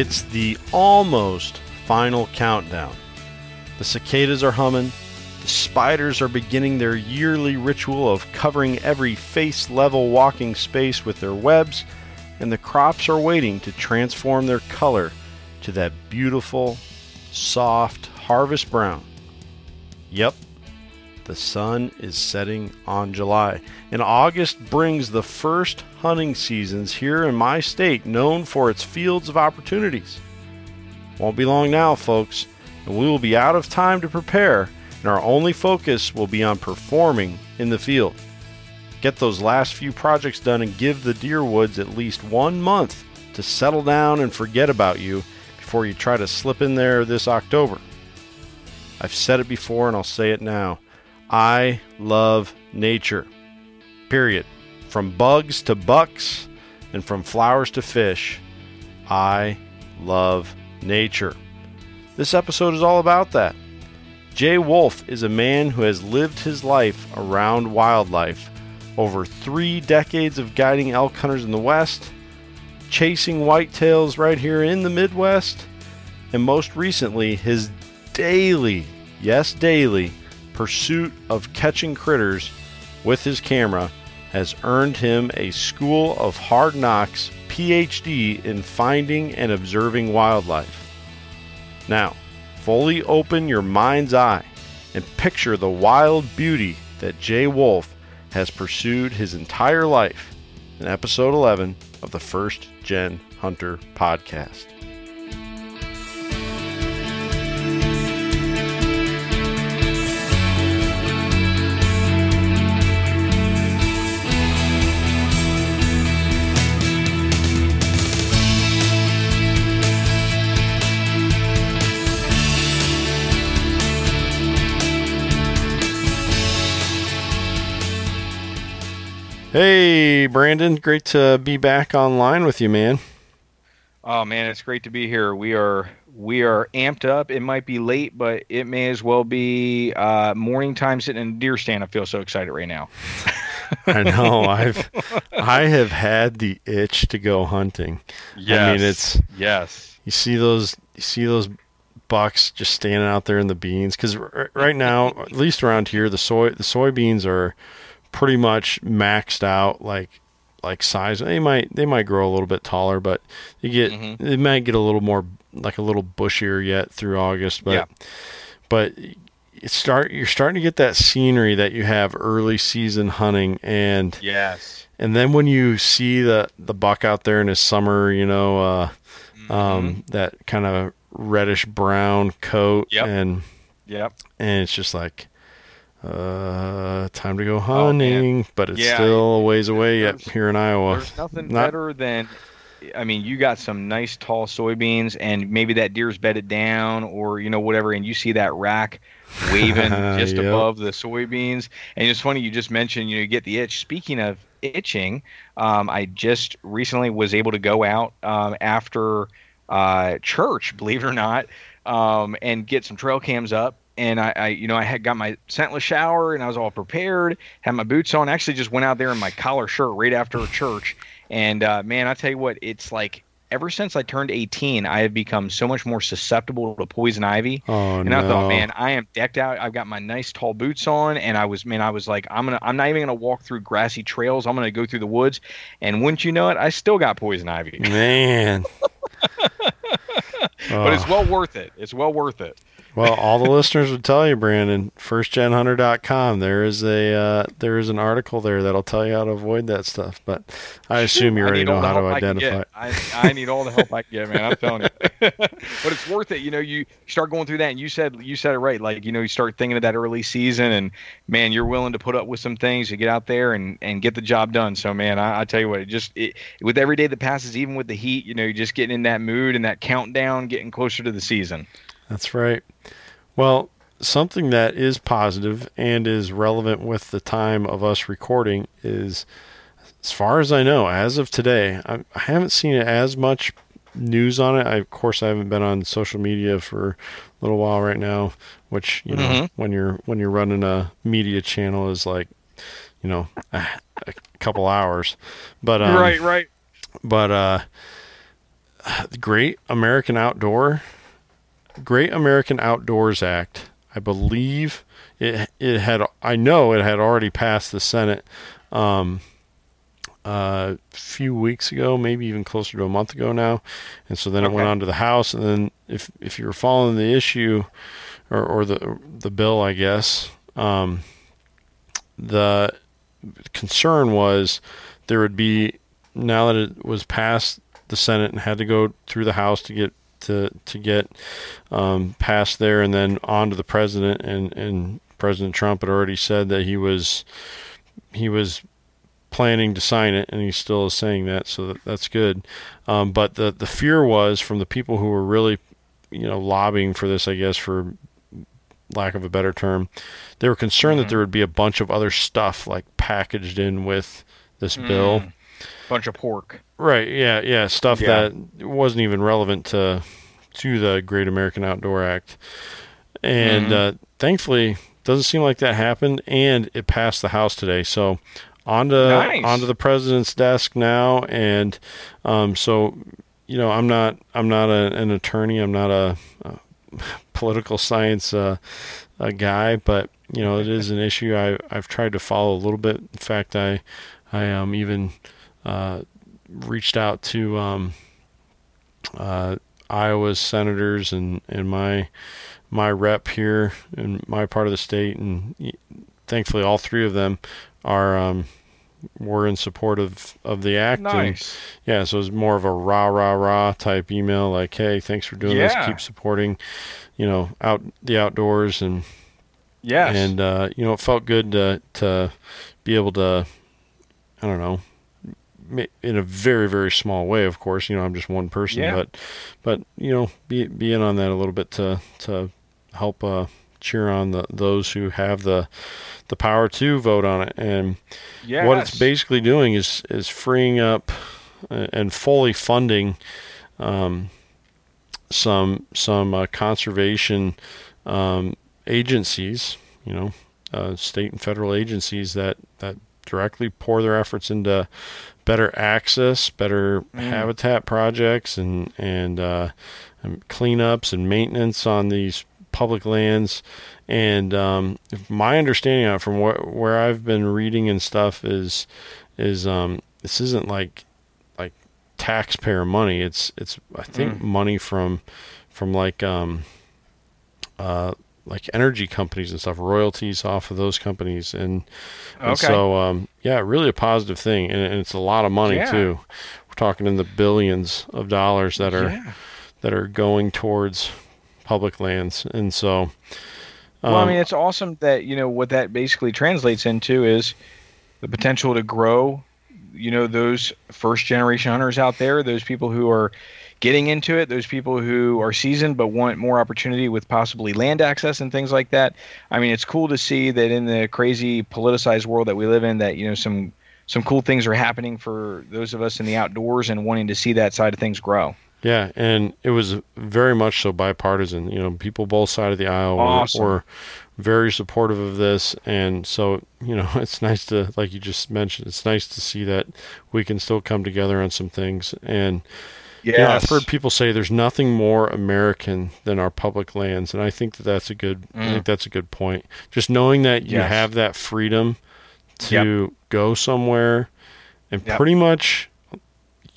It's the almost final countdown. The cicadas are humming, the spiders are beginning their yearly ritual of covering every face level walking space with their webs, and the crops are waiting to transform their color to that beautiful, soft harvest brown. Yep, the sun is setting on July, and August brings the first hunting seasons here in my state known for its fields of opportunities. Won't be long now, folks, and we will be out of time to prepare, and our only focus will be on performing in the field. Get those last few projects done and give the deer woods at least one month to settle down and forget about you before you try to slip in there this October. I've said it before and I'll say it now. I love nature. Period. From bugs to bucks and from flowers to fish, I love nature. This episode is all about that. Jay Wolf is a man who has lived his life around wildlife over three decades of guiding elk hunters in the West, chasing whitetails right here in the Midwest, and most recently, his daily, yes, daily, pursuit of catching critters with his camera has earned him a School of Hard Knocks PhD in finding and observing wildlife. Now, fully open your mind's eye and picture the wild beauty that Jay Wolf has pursued his entire life in episode 11 of the First Gen Hunter podcast. Hey, Brandon, great to be back online with you, man. Oh man, it's great to be here. We are we are amped up. It might be late, but it may as well be uh, morning time sitting in a deer stand. I feel so excited right now. I know. I've I have had the itch to go hunting. Yes. I mean, it's yes. you see those you see those bucks just standing out there in the beans because right now, at least around here, the soy the soybeans are pretty much maxed out like like size. They might they might grow a little bit taller, but you get Mhm. they might get a little more like a little bushier yet through August. But Yeah. but it start you're starting to get that scenery that you have early season hunting and Yes. and then when you see the the buck out there in his summer, you know, uh, Mm-hmm. um, that kind of reddish brown coat, Yep. and Yep. and it's just like, uh, time to go Oh, hunting, but it's Yeah, still a ways away yet here in Iowa. There's nothing Not- better than, I mean, you got some nice tall soybeans, and maybe that deer's bedded down, or you know whatever, and you see that rack waving just Yep. above the soybeans. And it's funny you just mentioned, you know, you get the itch. Speaking of itching, um, I just recently was able to go out um, after uh, church, believe it or not, um, and get some trail cams up. And I, I, you know, I had got my scentless shower and I was all prepared, had my boots on. Actually, just went out there in my collar shirt right after church. And uh, man, I tell you what, it's like ever since I turned 18, I have become so much more susceptible to poison ivy. Oh And no! I thought, man, I am decked out. I've got my nice tall boots on, and I was, man, I was like, I'm gonna, I'm not even gonna walk through grassy trails. I'm gonna go through the woods, and wouldn't you know it, I still got poison ivy. man. But it's well worth it. It's well worth it. Well, all the listeners would tell you, Brandon. FirstGenHunter.com. There is a uh, there is an article there that'll tell you how to avoid that stuff. But I assume you already know how to identify. I, I, need all the help I can get, man. I'm telling you. but it's worth it. You know, you start going through that, and you said you said it right. Like you know, you start thinking of that early season, and man, you're willing to put up with some things to get out there and and get the job done. So man, I, I tell you what, it just it, with every day that passes, even with the heat, you know, you're just getting in that mood and that countdown, getting closer to the season. That's right. Well, something that is positive and is relevant with the time of us recording is, as far as I know, as of today, I, I haven't seen as much news on it. I, of course, I haven't been on social media for a little while right now, which you know, mm-hmm. when you're when you're running a media channel is like, you know, a, a couple hours. But um, right, right. But uh, the Great American Outdoor Great American Outdoors Act, I believe it it had I know it had already passed the Senate um, a few weeks ago, maybe even closer to a month ago now, and so then okay. it went on to the House, and then if if you're following the issue or, or the the bill, I guess um, the concern was there would be now that it was passed the Senate and had to go through the House to get to to get um, past there and then on to the president and and President Trump had already said that he was he was planning to sign it and he still is saying that so that, that's good um, but the the fear was from the people who were really you know lobbying for this I guess for lack of a better term they were concerned mm-hmm. that there would be a bunch of other stuff like packaged in with this mm. bill bunch of pork Right. Yeah. Yeah. Stuff yeah. that wasn't even relevant to to the Great American Outdoor Act, and mm-hmm. uh, thankfully, doesn't seem like that happened, and it passed the House today. So onto nice. onto the president's desk now, and um, so you know, I'm not I'm not a, an attorney. I'm not a, a political science uh, a guy, but you know, it is an issue I I've tried to follow a little bit. In fact, I I am um, even uh, reached out to um, uh, Iowa's senators and, and my my rep here in my part of the state, and thankfully all three of them are um, were in support of, of the act. Nice. And yeah, so it was more of a rah rah rah type email, like, "Hey, thanks for doing yeah. this. Keep supporting, you know, out the outdoors." And yes, and uh, you know, it felt good to to be able to, I don't know, in a very very small way of course you know i'm just one person yeah. but but you know be be in on that a little bit to to help uh, cheer on the those who have the the power to vote on it and yes. what it's basically doing is is freeing up uh, and fully funding um, some some uh, conservation um, agencies you know uh, state and federal agencies that that directly pour their efforts into better access, better mm. habitat projects, and and, uh, and, cleanups and maintenance on these public lands. And um, my understanding from where, where I've been reading and stuff is is um, this isn't like like taxpayer money. It's it's I think mm. money from from like um, uh, like energy companies and stuff, royalties off of those companies, and, and okay. so um, yeah, really a positive thing, and, and it's a lot of money yeah. too. We're talking in the billions of dollars that are yeah. that are going towards public lands, and so. Um, well, I um, mean, it's awesome that you know what that basically translates into is the potential to grow. You know, those first generation hunters out there, those people who are getting into it, those people who are seasoned but want more opportunity with possibly land access and things like that. I mean, it's cool to see that in the crazy politicized world that we live in, that you know some some cool things are happening for those of us in the outdoors and wanting to see that side of things grow. Yeah, and it was very much so bipartisan. You know, people both sides of the aisle awesome. were, were very supportive of this, and so you know, it's nice to, like you just mentioned, it's nice to see that we can still come together on some things and. Yeah, I've heard people say there's nothing more American than our public lands, and I think that that's a good. Mm. I think that's a good point. Just knowing that you yes. have that freedom to yep. go somewhere and yep. pretty much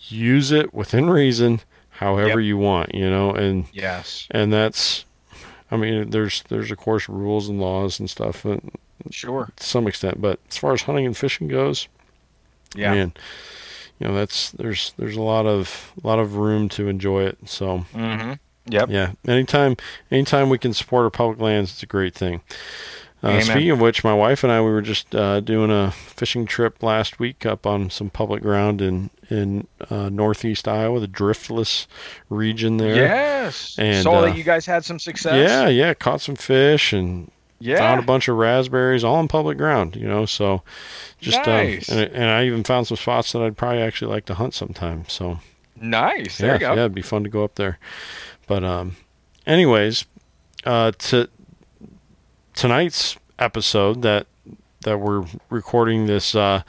use it within reason, however yep. you want, you know, and yes, and that's I mean, there's there's of course rules and laws and stuff, and Sure. to some extent. But as far as hunting and fishing goes, Yeah. man, you know that's there's there's a lot of a lot of room to enjoy it. So Mm-hmm. Yep. yeah, anytime anytime we can support our public lands, it's a great thing. Uh, speaking of which, my wife and I we were just uh, doing a fishing trip last week up on some public ground in in uh, northeast Iowa, the driftless region there. Yes. And, Saw uh, that you guys had some success. Yeah, yeah, caught some fish and Yeah. found a bunch of raspberries all on public ground, you know. So just Nice. um, and, and I even found some spots that I'd probably actually like to hunt sometime. So nice. There yeah, you go. yeah, it'd be fun to go up there. But um, anyways, uh, to tonight's episode that that we're recording this uh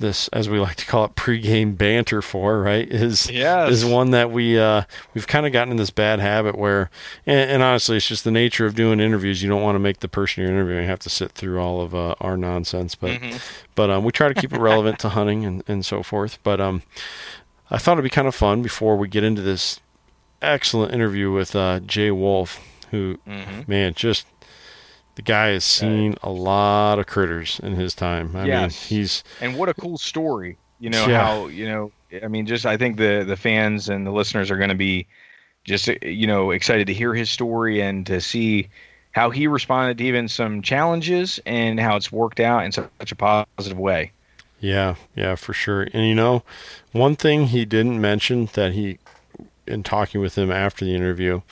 this as we like to call it pregame banter for right is Yes. is one that we uh we've kind of gotten in this bad habit where and, and honestly it's just the nature of doing interviews you don't want to make the person you're interviewing have to sit through all of uh, our nonsense but Mhm. but um, we try to keep it relevant to hunting and, and so forth. But um, I thought it'd be kind of fun before we get into this excellent interview with uh, Jay Wolf, who, Mhm. man, just the guy has seen a lot of critters in his time. I Yes. mean, he's And what a cool story. You know Yeah. how you know. I mean, just I think the the fans and the listeners are going to be just you know excited to hear his story and to see how he responded to even some challenges and how it's worked out in such a positive way. Yeah, yeah, for sure. And you know, one thing he didn't mention that he, in talking with him after the interview,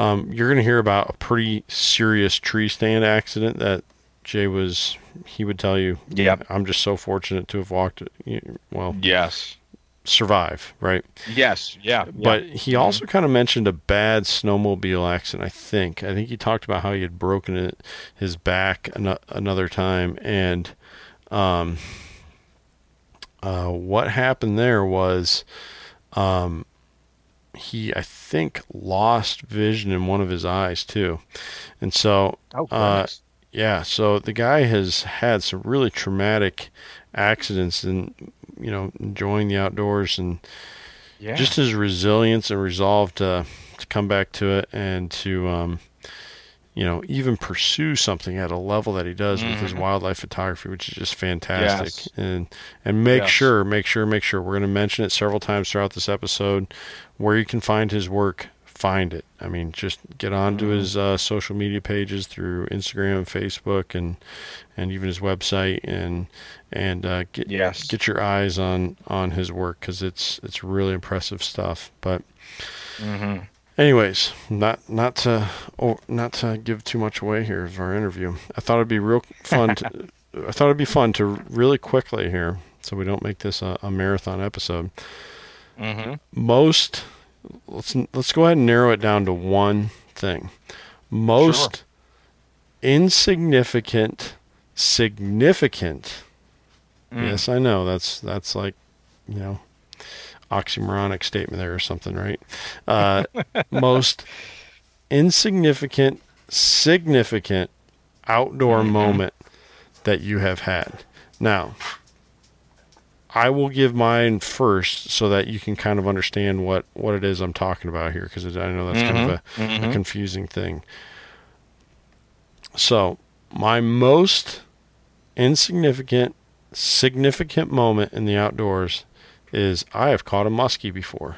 um, you're going to hear about a pretty serious tree stand accident that Jay was. He would tell you, Yeah. I'm just so fortunate to have walked, well, Yes. survive, right? Yes. Yeah. But he also kind of mentioned a bad snowmobile accident. I think. I think he talked about how he had broken it, his back an- another time, and um, uh, what happened there was, um, he I think lost vision in one of his eyes too, and so oh, uh, yeah, so the guy has had some really traumatic accidents and you know enjoying the outdoors and yeah. just his resilience and resolve to to come back to it and to um you know even pursue something at a level that he does with his Mhm. wildlife photography which is just fantastic Yes. and and make Yes. sure make sure make sure we're going to mention it several times throughout this episode where you can find his work find it i mean just get onto Mhm. his uh, social media pages through instagram facebook and and even his website and and uh, get yes. get your eyes on on his work because it's it's really impressive stuff. But hmm anyways, not not to oh, not to give too much away here of our interview. I thought it'd be real fun. To, I thought it'd be fun to really quickly here, so we don't make this a, a marathon episode. Hmm Most let's let's go ahead and narrow it down to one thing. Most insignificant, significant Mm. Yes, I know. That's that's like, you know, oxymoronic statement there or something, right? Uh, most insignificant, significant outdoor Mhm. moment that you have had. Now, I will give mine first so that you can kind of understand what what it is I'm talking about here because I know that's kind of a a Mhm. confusing thing. So, my most insignificant, significant moment in the outdoors is I have caught a muskie before.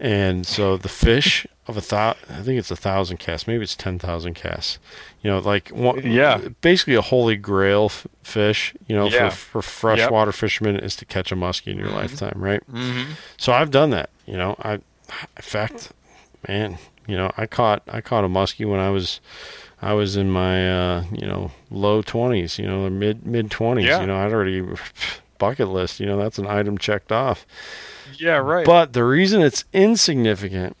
And so the fish of a thou, I think it's a thousand casts, maybe it's ten thousand casts. You know, like one, Yeah. basically a holy grail f- fish. You know, Yeah. for for freshwater fishermen is to catch a muskie in your lifetime, right? Mhm. So I've done that. You know, I, in fact, man, you know, I caught I caught a muskie when I was I was in my uh, you know low twenties, you know, mid mid twenties. Yeah. You know, I'd already bucket list. You know, that's an item checked off. Yeah. Right. But the reason it's insignificant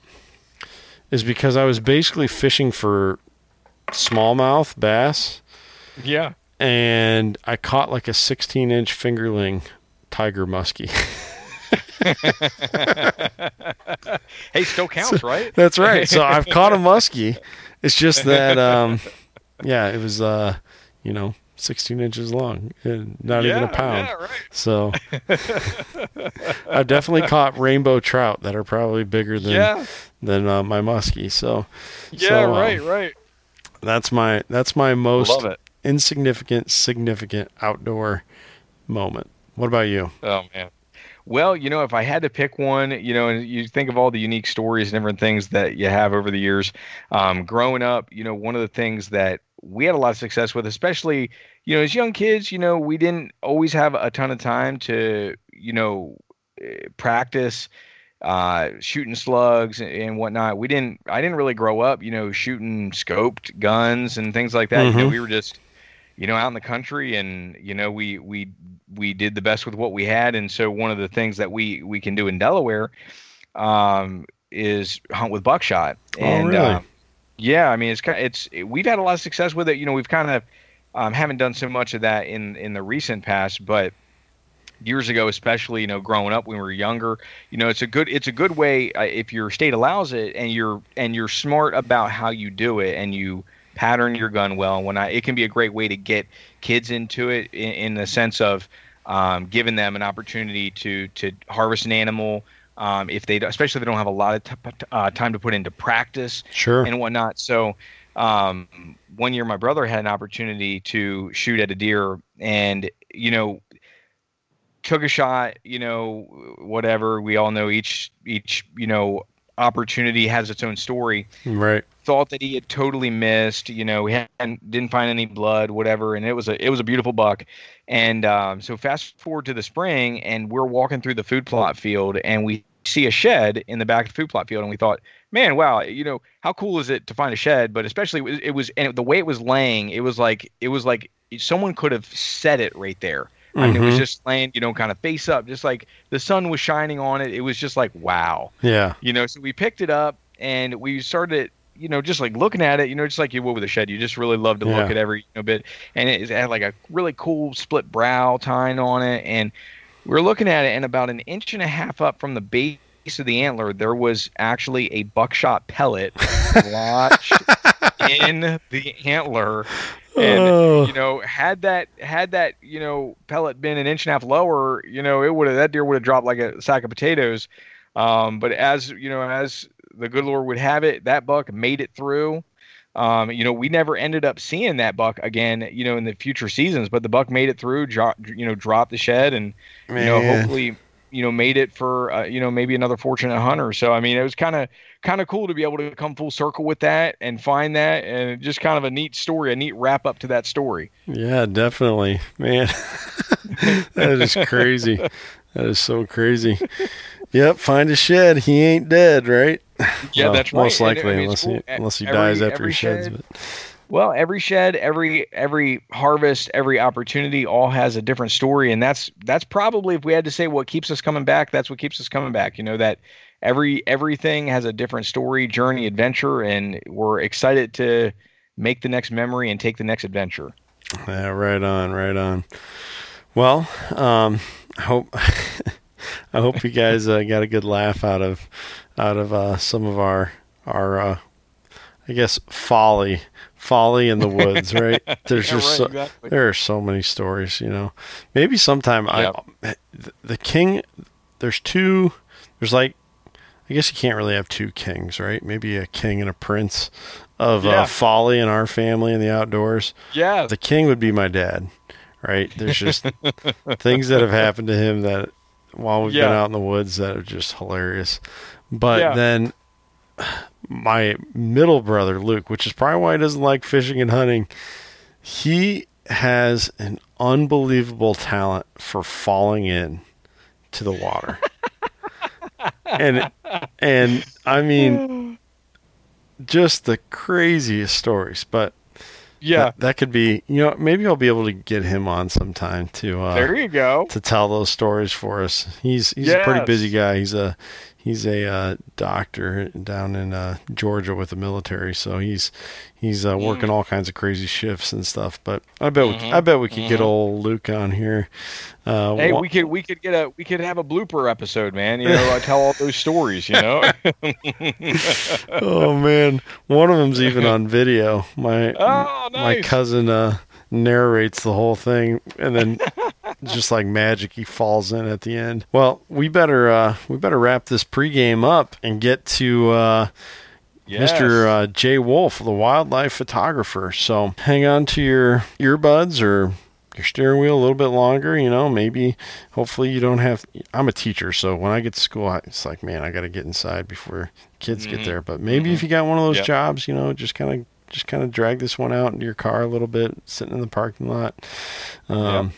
is because I was basically fishing for smallmouth bass, yeah. and I caught like a 16 inch fingerling tiger muskie. Hey, still counts, right? That's right. So I've caught a muskie. It's just that, um, yeah, it was, uh, you know, 16 inches long and not even a pound. yeah, right. So I've definitely caught rainbow trout that are probably bigger than Yeah, than uh, my muskie. So yeah, so, um, right, right. that's my that's my most insignificant significant outdoor moment. What about you? Oh man. Well, you know, if I had to pick one, you know, and you think of all the unique stories and different things that you have over the years, um, growing up, you know, one of the things that we had a lot of success with, especially, you know, as young kids, you know, we didn't always have a ton of time to, you know, eh, practice uh, shooting slugs and, and whatnot. We didn't, I didn't really grow up, you know, shooting scoped guns and things like that. You know, Mhm. we were just, you know, out in the country and, you know, we, we, we did the best with what we had. And so one of the things that we, we can do in Delaware, um, is hunt with buckshot. Oh, really? um, yeah, I mean, it's kind of, it's, we've had a lot of success with it. You know, we've kind of, um, haven't done so much of that in, in the recent past, but, years ago especially you know growing up when we were younger you know it's a good it's a good way uh, if your state allows it and you're and you're smart about how you do it and you pattern your gun well when I it can be a great way to get kids into it in, in the sense of um, giving them an opportunity to to harvest an animal um, if they especially if they don't have a lot of t- uh, time to put into practice Sure. and whatnot. So um, one year, my brother had an opportunity to shoot at a deer, and you know, took a shot. You know, whatever. We all know each each you know opportunity has its own story. right. Thought that he had totally missed. You know, he hadn't, didn't find any blood, whatever, and it was a it was a beautiful buck. And um, so fast forward to the spring, and we're walking through the food plot field, and we see a shed in the back of the food plot field, and we thought, man, wow, you know, how cool is it to find a shed? But especially it was, and the way it was laying, it was like it was like someone could have set it right there. I mean, it was Mhm. just laying, you know, kind of face up, just like the sun was shining on it. It was just like wow Yeah. you know so we picked it up and we started you know just like looking at it you know just like you would with a shed you just really love to look at every you know, bit. And it had like a really cool split brow tine on it. And we were looking at it and about an inch and a half up from the base of the antler there was actually a buckshot pellet lodged in the antler. And Oh. you know had that had that you know pellet been an inch and a half lower you know it would have that deer would have dropped like a sack of potatoes. Um, but as you know as the good lord would have it that buck made it through um, you know we never ended up seeing that buck again you know in the future seasons but the buck made it through dro- you know dropped the shed and you know hopefully you know made it for uh, you know maybe another fortunate hunter so i mean it was kind of kind of cool to be able to come full circle with that and find that and just kind of a neat story a neat wrap up to that story Yeah, definitely, man. that is crazy. That is so crazy. Yep, find a shed. He ain't dead, right? yeah Well, that's right Most And, likely, I mean, unless cool. he unless he every- dies after he sheds. shed- But Well, every shed, every every harvest, every opportunity all has a different story and that's that's probably if we had to say what keeps us coming back, that's what keeps us coming back. You know that every everything has a different story, journey, adventure and we're excited to make the next memory and take the next adventure. yeah, right on, right on. Well, um, I hope I hope you guys uh, got a good laugh out of out of uh, some of our our uh, I guess folly folly in the woods, right? There's Yeah, just right, so, exactly. there are so many stories, you know. Maybe sometime I the- the king there's two there's like I guess you can't really have two kings, right? Maybe a king and a prince of Yeah. uh, folly in our family in the outdoors. Yeah. The king would be my dad, right? There's just things that have happened to him that while we've been out in the woods that are just hilarious. But Yeah. then my middle brother Luke, which is probably why he doesn't like fishing and hunting, he has an unbelievable talent for falling in to the water. and and I mean just the craziest stories, but yeah. that, that could be you know maybe I'll be able to get him on sometime to uh there you go. to tell those stories for us. He's he's a pretty busy guy. He's a he's a uh, doctor down in uh, Georgia with the military, so he's he's uh, Mm. working all kinds of crazy shifts and stuff. But I bet we Mhm. I bet we could get Mhm. old Luke on here. Uh, Hey, we could we could get a we could have a blooper episode, man. You know, I tell all those stories. You know. oh man, one of them's even on video. My oh, my cousin uh narrates the whole thing, and then just like magic, he falls in at the end. Well, we better uh, we better wrap this pregame up and get to uh, Yes. Mr. Uh, Jay Wolf, the wildlife photographer. So hang on to your earbuds or your steering wheel a little bit longer. You know, maybe, hopefully, you don't have. I'm a teacher, so when I get to school, I, it's like, man, I got to get inside before kids get Mhm. there. But maybe if you got one of those Yep. jobs, you know, just kind of just kind of drag this one out into your car a little bit, sitting in the parking lot. Um,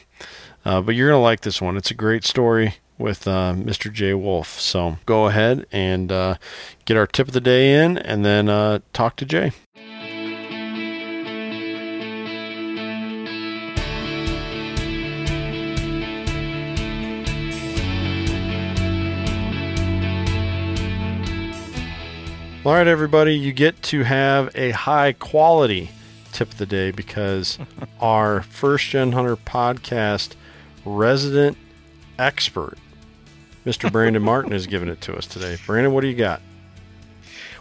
uh, but you're gonna like this one. It's a great story with uh, Mr. Jay Wolf. So go ahead and uh, get our tip of the day in, and then uh, talk to Jay. All right, everybody, you get to have a high quality tip of the day because our First Gen Hunter podcast resident expert, Mr. Brandon Martin, has given it to us today. Brandon, what do you got?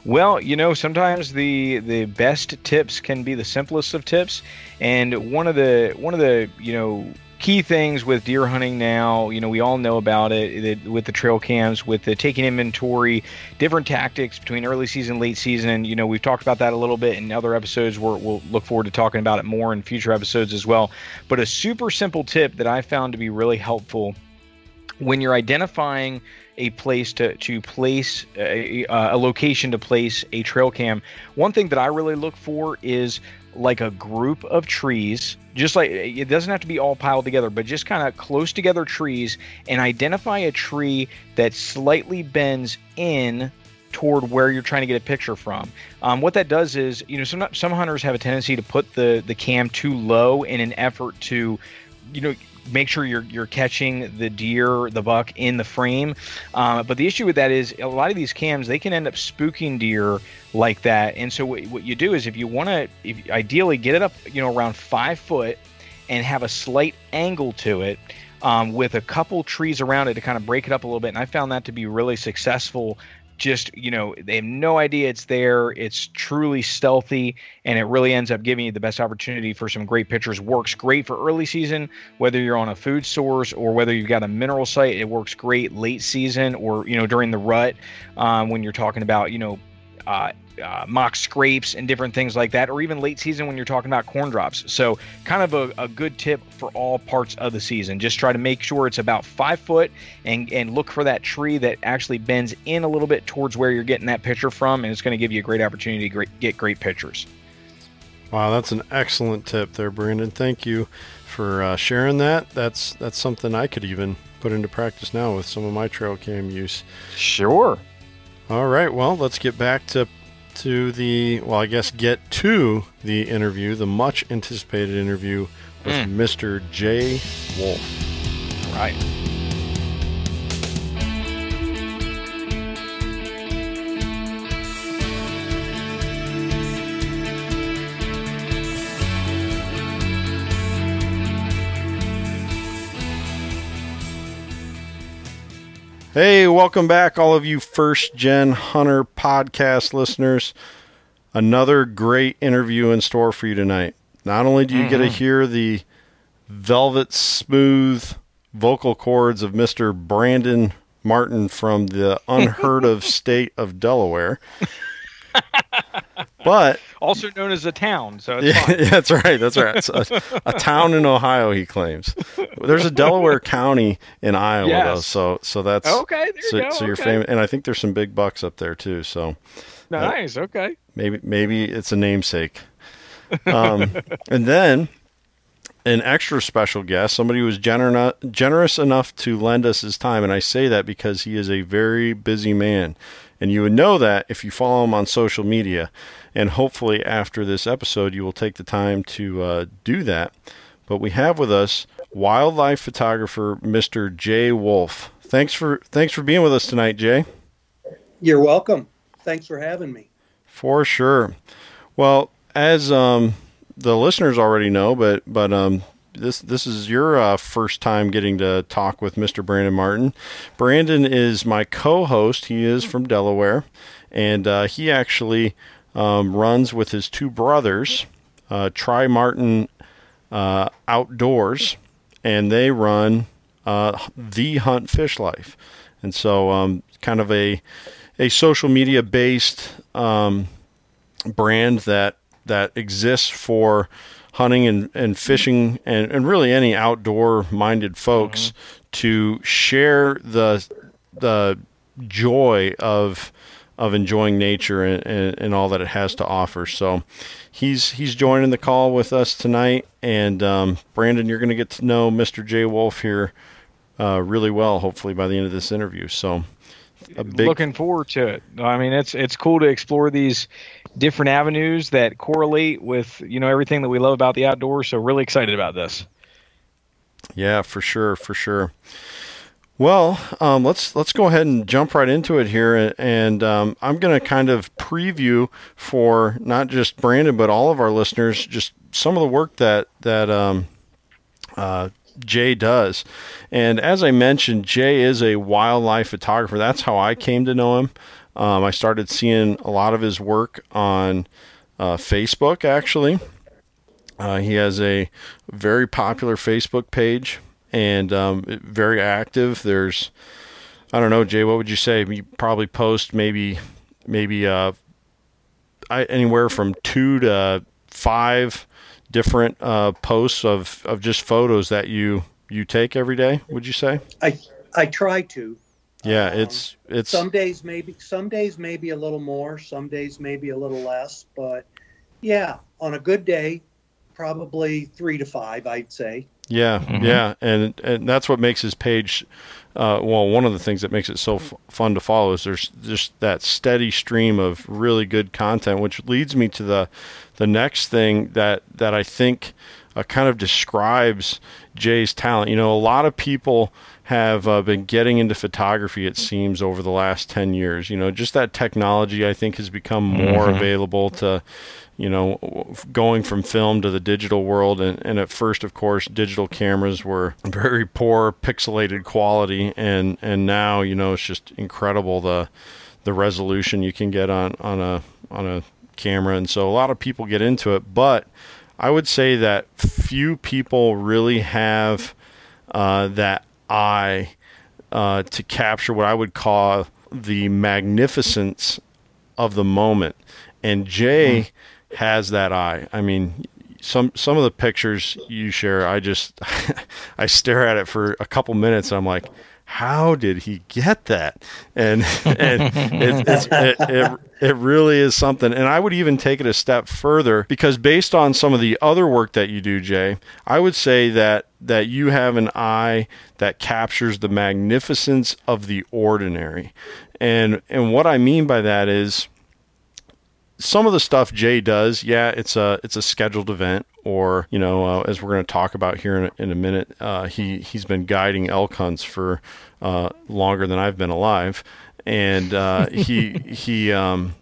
Well, you know, sometimes the the best tips can be the simplest of tips, and one of the one of the you know key things with deer hunting now, you know, we all know about it it- with the trail cams, with the taking inventory, different tactics between early season, late season. You know, we've talked about that a little bit in other episodes. We're, we'll look forward to talking about it more in future episodes as well. But a super simple tip that I found to be really helpful when you're identifying a place to to place a, a location to place a trail cam one thing that i really look for is like a group of trees just like it doesn't have to be all piled together but just kind of close together trees and identify a tree that slightly bends in toward where you're trying to get a picture from. Um, what that does is, you know, some some hunters have a tendency to put the the cam too low in an effort to, you know, make sure you're you're catching the deer, the buck in the frame. Uh, but the issue with that is a lot of these cams they can end up spooking deer like that. And so what, what you do is if you want to, if ideally get it up, you know, around five foot and have a slight angle to it. Um, with a couple trees around it to kind of break it up a little bit, and I found that to be really successful just you know they have no idea it's there. It's truly stealthy and it really ends up giving you the best opportunity for some great pictures. Works great for early season whether you're on a food source or whether you've got a mineral site it works great late season or you know during the rut um, when you're talking about you know uh, uh, mock scrapes and different things like that, or even late season when you're talking about corn drops. So, kind of a, a good tip for all parts of the season. Just try to make sure it's about five foot and, and look for that tree that actually bends in a little bit towards where you're getting that picture from, and it's going to give you a great opportunity to great, get great pictures. Wow, that's an excellent tip there, Brandon. Thank you for uh, sharing that. That's that's something I could even put into practice now with some of my trail cam use. Sure. All right, well, let's get back to to the well, I guess get to the interview, the much anticipated interview with Mm. Mr. Jay Wolf. Right. Hey, welcome back, all of you first gen hunter podcast listeners. Another great interview in store for you tonight. Not only do you get to mm-hmm. hear the velvet smooth vocal cords of Mr. Brandon Martin from the unheard of state of Delaware, but Also known as a town, so it's yeah, that's right. That's right. A, a town in Ohio, he claims. There's a Delaware County in Iowa, though. So, so that's Okay, there so, you go. so you're okay. famous, and I think there's some big bucks up there too. So Nice. Okay. maybe maybe it's a namesake. Um, and then an extra special guest, somebody who was gener- generous enough to lend us his time, and I say that because he is a very busy man, and you would know that if you follow him on social media. And hopefully, after this episode, you will take the time to uh, do that. But we have with us wildlife photographer Mr. Jay Wolf. Thanks for thanks for being with us tonight, Jay. You're welcome. Thanks for having me. For sure. Well, as um, the listeners already know, but but um, this this is your uh, first time getting to talk with Mr. Brandon Martin. Brandon is my co-host. He is from Delaware, and uh, he actually um, runs with his two brothers, uh, Tri Martin uh, Outdoors, and they run uh, the Hunt Fish Life, and so um, kind of a a social media based um, brand that that exists for hunting and, and fishing and, and really any outdoor minded folks mm-hmm. to share the the joy of of enjoying nature and, and, and, all that it has to offer. So he's he's joining the call with us tonight. And um, Brandon, you're going to get to know Mr. Jay Wolf here uh, really well, hopefully by the end of this interview. So big... looking forward to it. I mean, it's it's cool to explore these different avenues that correlate with you know everything that we love about the outdoors. So really excited about this. Yeah, for sure, for sure. Well, um, let's let's go ahead and jump right into it here, and um, I'm going to kind of preview for not just Brandon but all of our listeners just some of the work that that um, uh, Jay does. And as I mentioned, Jay is a wildlife photographer. That's how I came to know him. Um, I started seeing a lot of his work on uh, Facebook, actually. Uh, he has a very popular Facebook page and um, very active. There's, I don't know, Jay, what would you say? You probably post maybe, maybe uh, I, anywhere from two to five different uh, posts of, of just photos that you you take every day. Would you say? I I try to. Yeah, um, it's it's some days maybe some days maybe a little more, some days maybe a little less, but yeah, on a good day, probably three to five, I'd say. Yeah, mm-hmm. yeah, and and that's what makes his page. Uh, well, one of the things that makes it so f- fun to follow is there's just that steady stream of really good content, which leads me to the the next thing that that I think uh, kind of describes Jay's talent. You know, a lot of people have uh, been getting into photography. It seems over the last ten years. You know, just that technology I think has become more mm-hmm. available to. You know, going from film to the digital world, and, and at first, of course, digital cameras were very poor, pixelated quality, and and now, you know, it's just incredible the the resolution you can get on on a on a camera, and so a lot of people get into it. But I would say that few people really have uh, that eye uh, to capture what I would call the magnificence of the moment. And Jay mm. Has that eye. I mean, some some of the pictures you share, I just I stare at it for a couple minutes. I'm like, how did he get that? And and it, it, it, it really is something. And I would even take it a step further because based on some of the other work that you do, Jay, I would say that that you have an eye that captures the magnificence of the ordinary. And and what I mean by that is some of the stuff Jay does, yeah, it's a it's a scheduled event, or you know, uh, as we're going to talk about here in a, in a minute, uh, he he's been guiding elk hunts for uh, longer than I've been alive, and uh, he he um,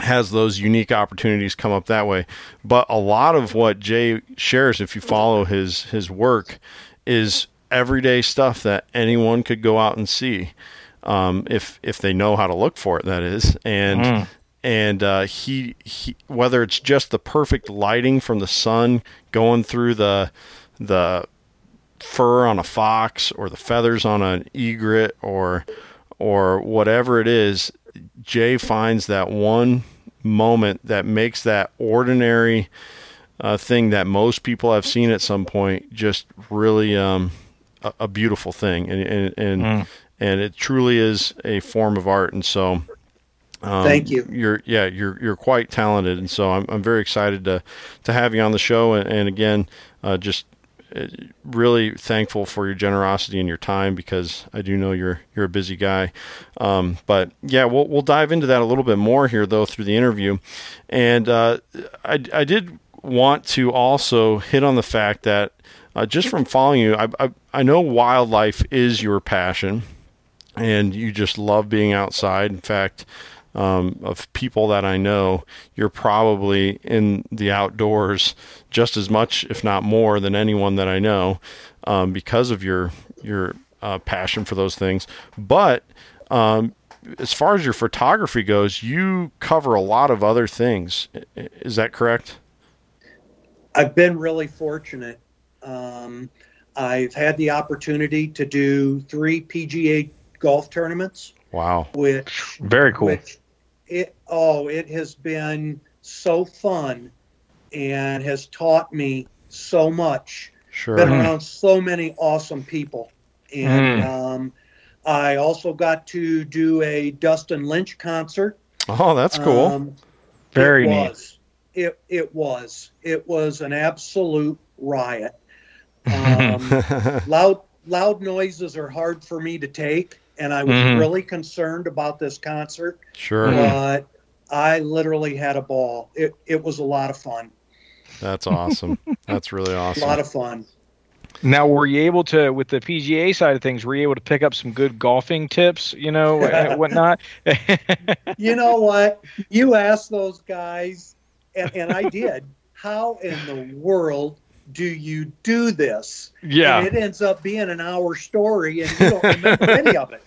has those unique opportunities come up that way. But a lot of what Jay shares, if you follow his his work, is everyday stuff that anyone could go out and see. Um, if if they know how to look for it, that is, and mm and uh, he, he whether it's just the perfect lighting from the sun going through the the fur on a fox or the feathers on an egret or or whatever it is jay finds that one moment that makes that ordinary uh, thing that most people have seen at some point just really um, a, a, beautiful thing and and and, mm. and it truly is a form of art and so um, Thank you. You're yeah, you're you're quite talented, and so I'm I'm very excited to to have you on the show. And, and again, uh, just uh, really thankful for your generosity and your time because I do know you're you're a busy guy. Um, but yeah, we'll we'll dive into that a little bit more here though through the interview, and uh, I I did want to also hit on the fact that uh, just from following you, I, I I know wildlife is your passion, and you just love being outside. In fact um, of people that I know, you're probably in the outdoors just as much, if not more, than anyone that I know, um, because of your your uh, passion for those things. But um, as far as your photography goes, you cover a lot of other things. Is that correct? I've been really fortunate. Um, I've had the opportunity to do three PGA golf tournaments, Wow. which Very cool. which it oh it has been so fun and has taught me so much Sure. been Mhm. around so many awesome people and um, i also got to do a dustin lynch concert Oh, that's cool. Um, Very it neat. was it, it was it was an absolute riot um, loud loud noises are hard for me to take and i was Mhm. really concerned about this concert sure. But I literally had a ball. It it was a lot of fun. That's awesome. That's really awesome. A lot of fun. Now, were you able to, with the PGA side of things, were you able to pick up some good golfing tips, you know, and whatnot? You know what? You asked those guys, and, and I did. How in the world do you do this? yeah. And it ends up being an hour story, and you don't remember any of it.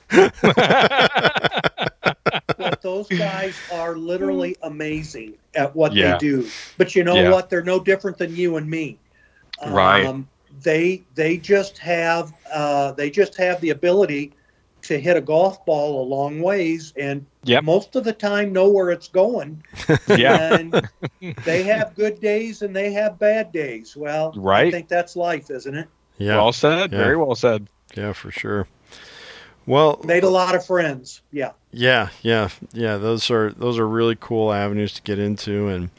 But those guys are literally amazing at what Yeah. they do. But you know Yeah. what? They're no different than you and me. Right. They they just have uh, they just have the ability to hit a golf ball a long ways, and Yep. most of the time know where it's going. yeah. And they have good days and they have bad days. Well, right. I Right. think that's life, isn't it? yeah. Well said. Yeah. Very well said. yeah, for sure. Well, Made a lot of friends. Yeah. Yeah, yeah, yeah. Those are those are really cool avenues to get into, and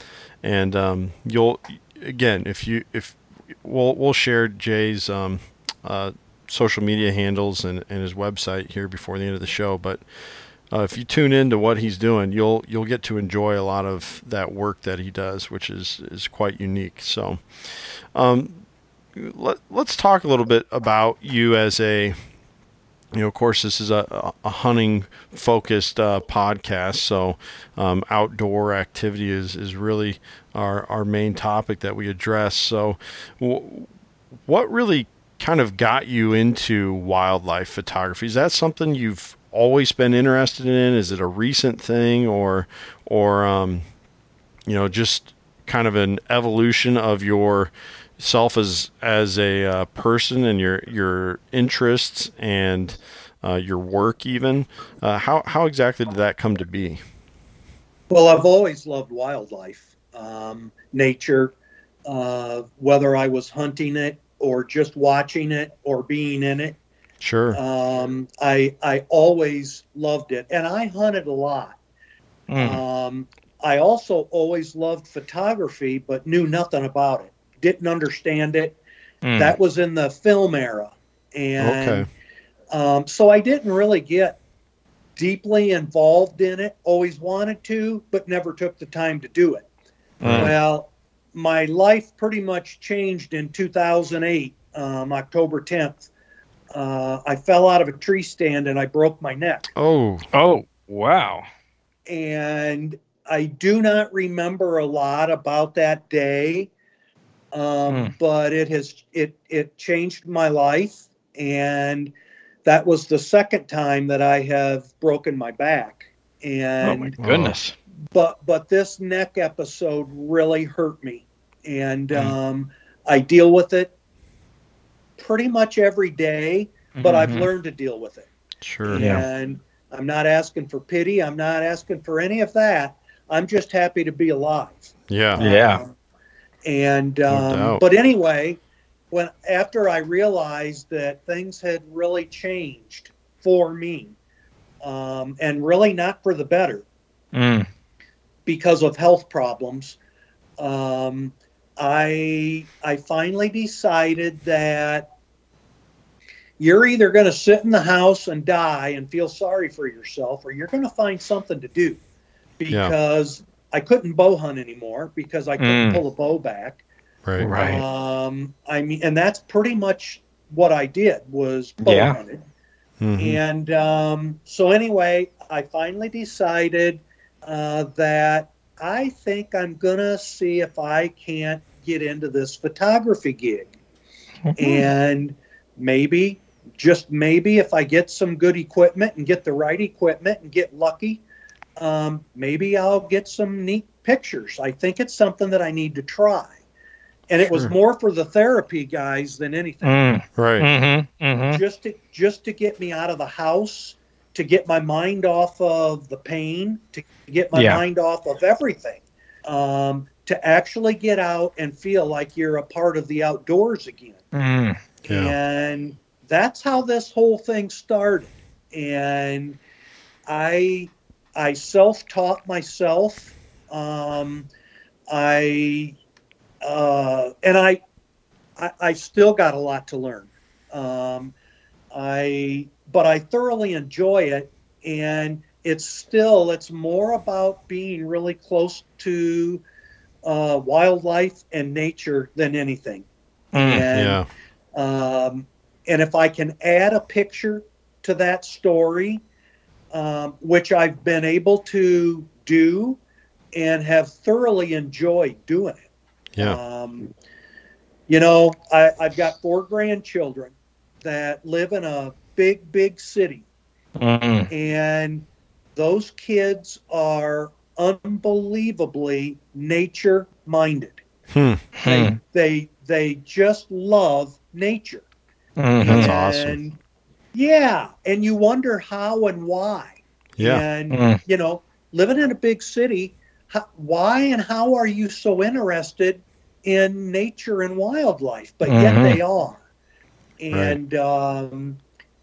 and um, you'll again if you if we'll we'll share Jay's um, uh, social media handles and, and his website here before the end of the show, but. Uh, if you tune into what he's doing, you'll you'll get to enjoy a lot of that work that he does, which is is quite unique. So, um, let, let's talk a little bit about you as a you know, of course, this is a, a hunting focused uh, podcast, so um, outdoor activity is, is really our, our main topic that we address. So, w- what really kind of got you into wildlife photography? Is that something you've always been interested in? Is it a recent thing, or or um, you know, just kind of an evolution of your self as as a uh, person and your your interests and uh, your work even uh, how how exactly did that come to be Well, I've always loved wildlife, um, nature, uh, whether I was hunting it or just watching it or being in it. sure Um, I I always loved it, and I hunted a lot. Mm. Um, I also always loved photography, but knew nothing about it. Didn't understand it. Mm. That was in the film era, and Okay. um, so I didn't really get deeply involved in it. Always wanted to, but never took the time to do it. Mm. Well, my life pretty much changed in 2008, um, October 10th. Uh, I fell out of a tree stand and I broke my neck. oh Oh, wow. And I do not remember a lot about that day, um, Hmm. but it has it it changed my life, and that was the second time that I have broken my back. And oh, my goodness. But but this neck episode really hurt me and Mm. um, i deal with it pretty much every day but i've Mhm. learned to deal with it sure Yeah. and i'm not asking for pity i'm not asking for any of that i'm just happy to be alive yeah Yeah. Um, and um, doubt. but anyway when after i realized that things had really changed for me um, and really not for the better Mm. Because of health problems. Um, I I finally decided that you're either going to sit in the house and die and feel sorry for yourself, or you're going to find something to do. Yeah. Because I couldn't bow hunt anymore because I couldn't Mm. pull a bow back. right Right. Um, I mean, and that's pretty much what I did was bow Yeah. hunted. Mhm. And um, so, anyway, I finally decided uh, that I think I'm going to see if I can't get into this photography gig. And maybe, just maybe, if I get some good equipment and get the right equipment and get lucky, um, maybe I'll get some neat pictures. I think it's something that I need to try. and it was more for the therapy guys than anything. Mm. Right. Mm-hmm. Mm-hmm. Just to just to get me out of the house, to get my mind off of the pain, to get my Yeah. mind off of everything, um, to actually get out and feel like you're a part of the outdoors again. Mm. Yeah. And that's how this whole thing started. And I I self-taught myself. Um, I uh, and I, I I still got a lot to learn. Um, I but I thoroughly enjoy it, and it's still it's more about being really close to uh, wildlife and nature than anything. Mm. And Yeah. um, and if I can add a picture to that story, um, which I've been able to do and have thoroughly enjoyed doing it. Yeah. Um, you know, I, I've got four grandchildren that live in a big, big city, Mm. and those kids are unbelievably nature minded. Hmm. They, Hmm. they they just love nature. Mhm. That's awesome. Yeah, and you wonder how and why. Yeah. And Mm. you know, living in a big city, how, why and how are you so interested in nature and wildlife? But yet Mhm. they are. And um,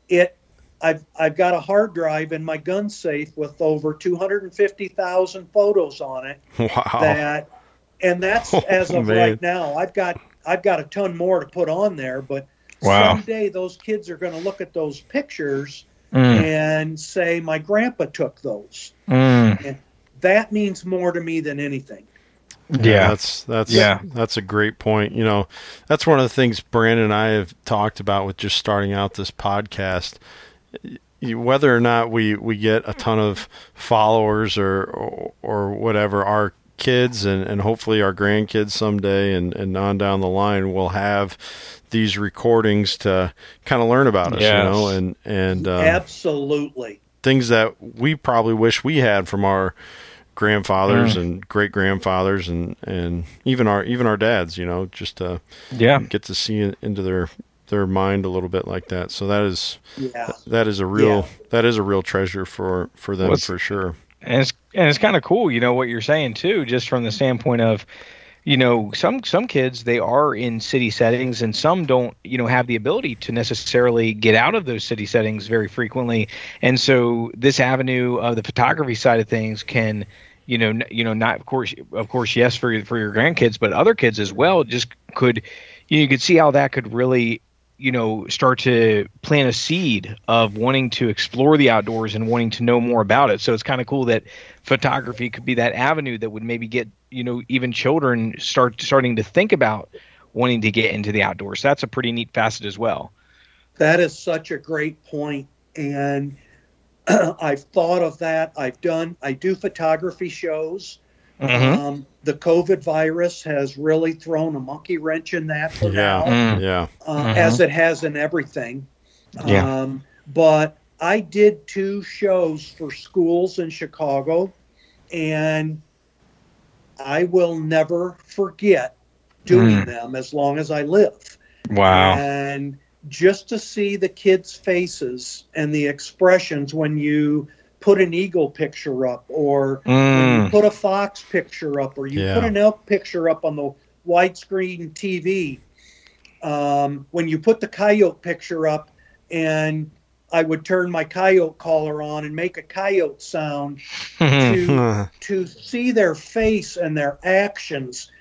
it, I've I've got a hard drive in my gun safe with over two hundred and fifty thousand photos on it Wow. that and that's Oh, as of man. right now i've got i've got a ton more to put on there but Wow. someday those kids are going to look at those pictures Mm. and say my grandpa took those Mm. that means more to me than anything Yeah. that's that's Yeah. that's a great point. You know, that's one of the things Brandon and I have talked about with just starting out this podcast. Whether or not we we get a ton of followers or or, or whatever, our kids and, and hopefully our grandkids someday and, and on down the line will have these recordings to kind of learn about us, Yes. you know, and and um, absolutely things that we probably wish we had from our grandfathers Mm. and great grandfathers and and even our even our dads you know just to Yeah. get to see into their their mind a little bit like that so that is yeah that is a real that is a real treasure for for them What's- for sure and it's and it's kind of cool, you know, what you're saying too, just from the standpoint of, you know, some some kids they are in city settings, and some don't, you know, have the ability to necessarily get out of those city settings very frequently, and so this avenue of the photography side of things can. You know, you know, not of course, of course, yes, for your, for your grandkids, but other kids as well. Just could, you, know, you could see how that could really you know start to plant a seed of wanting to explore the outdoors and wanting to know more about it so it's kind of cool that photography could be that avenue that would maybe get you know even children start starting to think about wanting to get into the outdoors that's a pretty neat facet as well that is such a great point and i've thought of that i've done i do photography shows mm-hmm. um, the covid virus has really thrown a monkey wrench in that for Yeah. now Mm. yeah uh, Mhm. as it has in everything. Yeah. Um, but I did two shows for schools in Chicago, and I will never forget doing Mm. them as long as I live. wow And just to see the kids' faces and the expressions when you put an eagle picture up or when you mm. put a fox picture up or you Yeah. put an elk picture up on the widescreen TV. Um, when you put the coyote picture up, and I would turn my coyote collar on and make a coyote sound to to see their face and their actions.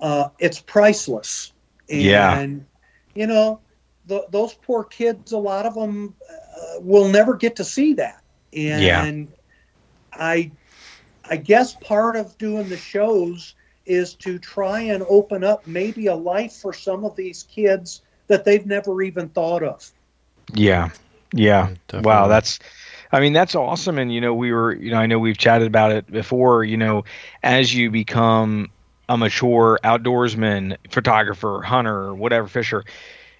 Uh, it's priceless. And, Yeah. you know, th those poor kids. A lot of them uh, will never get to see that. And Yeah. I, I guess part of doing the shows is to try and open up maybe a life for some of these kids that they've never even thought of. Yeah. Yeah. Definitely. Wow, that's I mean that's awesome and you know we were you know I know we've chatted about it before, you know, as you become a mature outdoorsman, photographer, hunter, whatever fisher,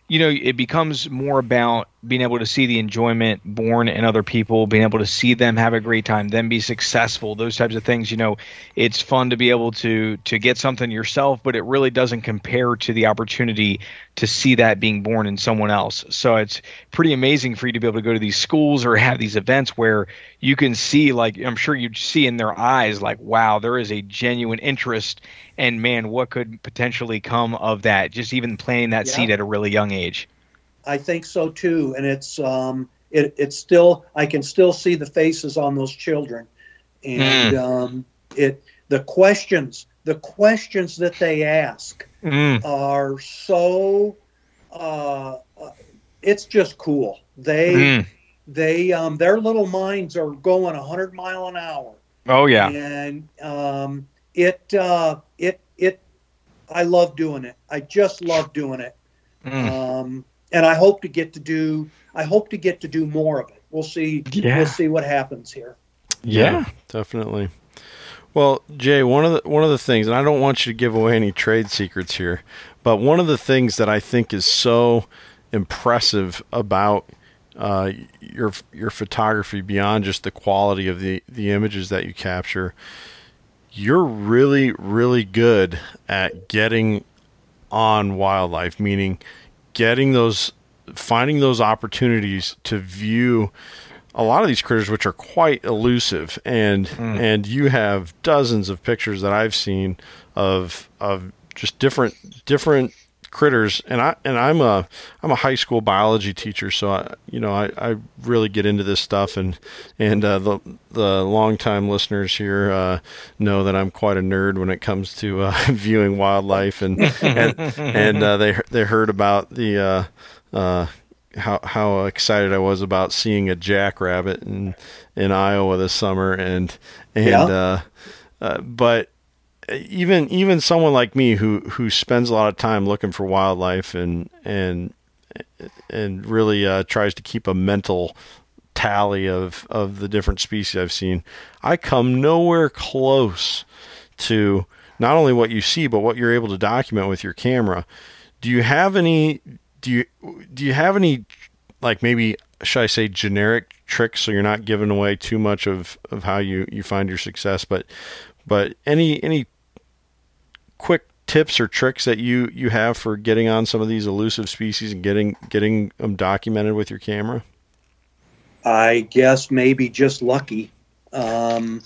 you know, it becomes more about being able to see the enjoyment born in other people, being able to see them have a great time, them be successful, those types of things. You know, it's fun to be able to to get something yourself, but it really doesn't compare to the opportunity to see that being born in someone else. So it's pretty amazing for you to be able to go to these schools or have these events where you can see, like I'm sure you see in their eyes, like, wow, there is a genuine interest and man, what could potentially come of that? Just even planting that Yeah. seed at a really young age. I think so too, and it's um, it, it's still I can still see the faces on those children, and um, it the questions the questions that they ask Mm. are so uh, uh, it's just cool. They Mm. they um, their little minds are going 100 mile an hour, Oh yeah. and um, it uh, it it I love doing it. I just love doing it. Mm. um, and I hope to get to do. I hope to get to do more of it. We'll see. Yeah. We'll see what happens here. Yeah. definitely. Well, Jay, one of the one of the things, and I don't want you to give away any trade secrets here, but one of the things that I think is so impressive about uh, your your photography beyond just the quality of the the images that you capture, you're really really good at getting on wildlife, meaning getting those finding those opportunities to view a lot of these critters which are quite elusive. And mm. and you have dozens of pictures that I've seen of of just different different critters and I and I'm a I'm a high school biology teacher so I you know I, I really get into this stuff and and uh, the the longtime listeners here uh, know that I'm quite a nerd when it comes to uh, viewing wildlife and and, and uh, they they heard about the uh, uh, how how excited I was about seeing a jackrabbit in in Iowa this summer and and Yeah. uh, uh, but even even someone like me who who spends a lot of time looking for wildlife and and and really uh, tries to keep a mental tally of of the different species I've seen, I come nowhere close to not only what you see but what you're able to document with your camera. Do you have any do you do you have any like maybe should I say generic tricks so you're not giving away too much of, of how you, you find your success but but any any quick tips or tricks that you you have for getting on some of these elusive species and getting getting them documented with your camera? I guess maybe just lucky. Um,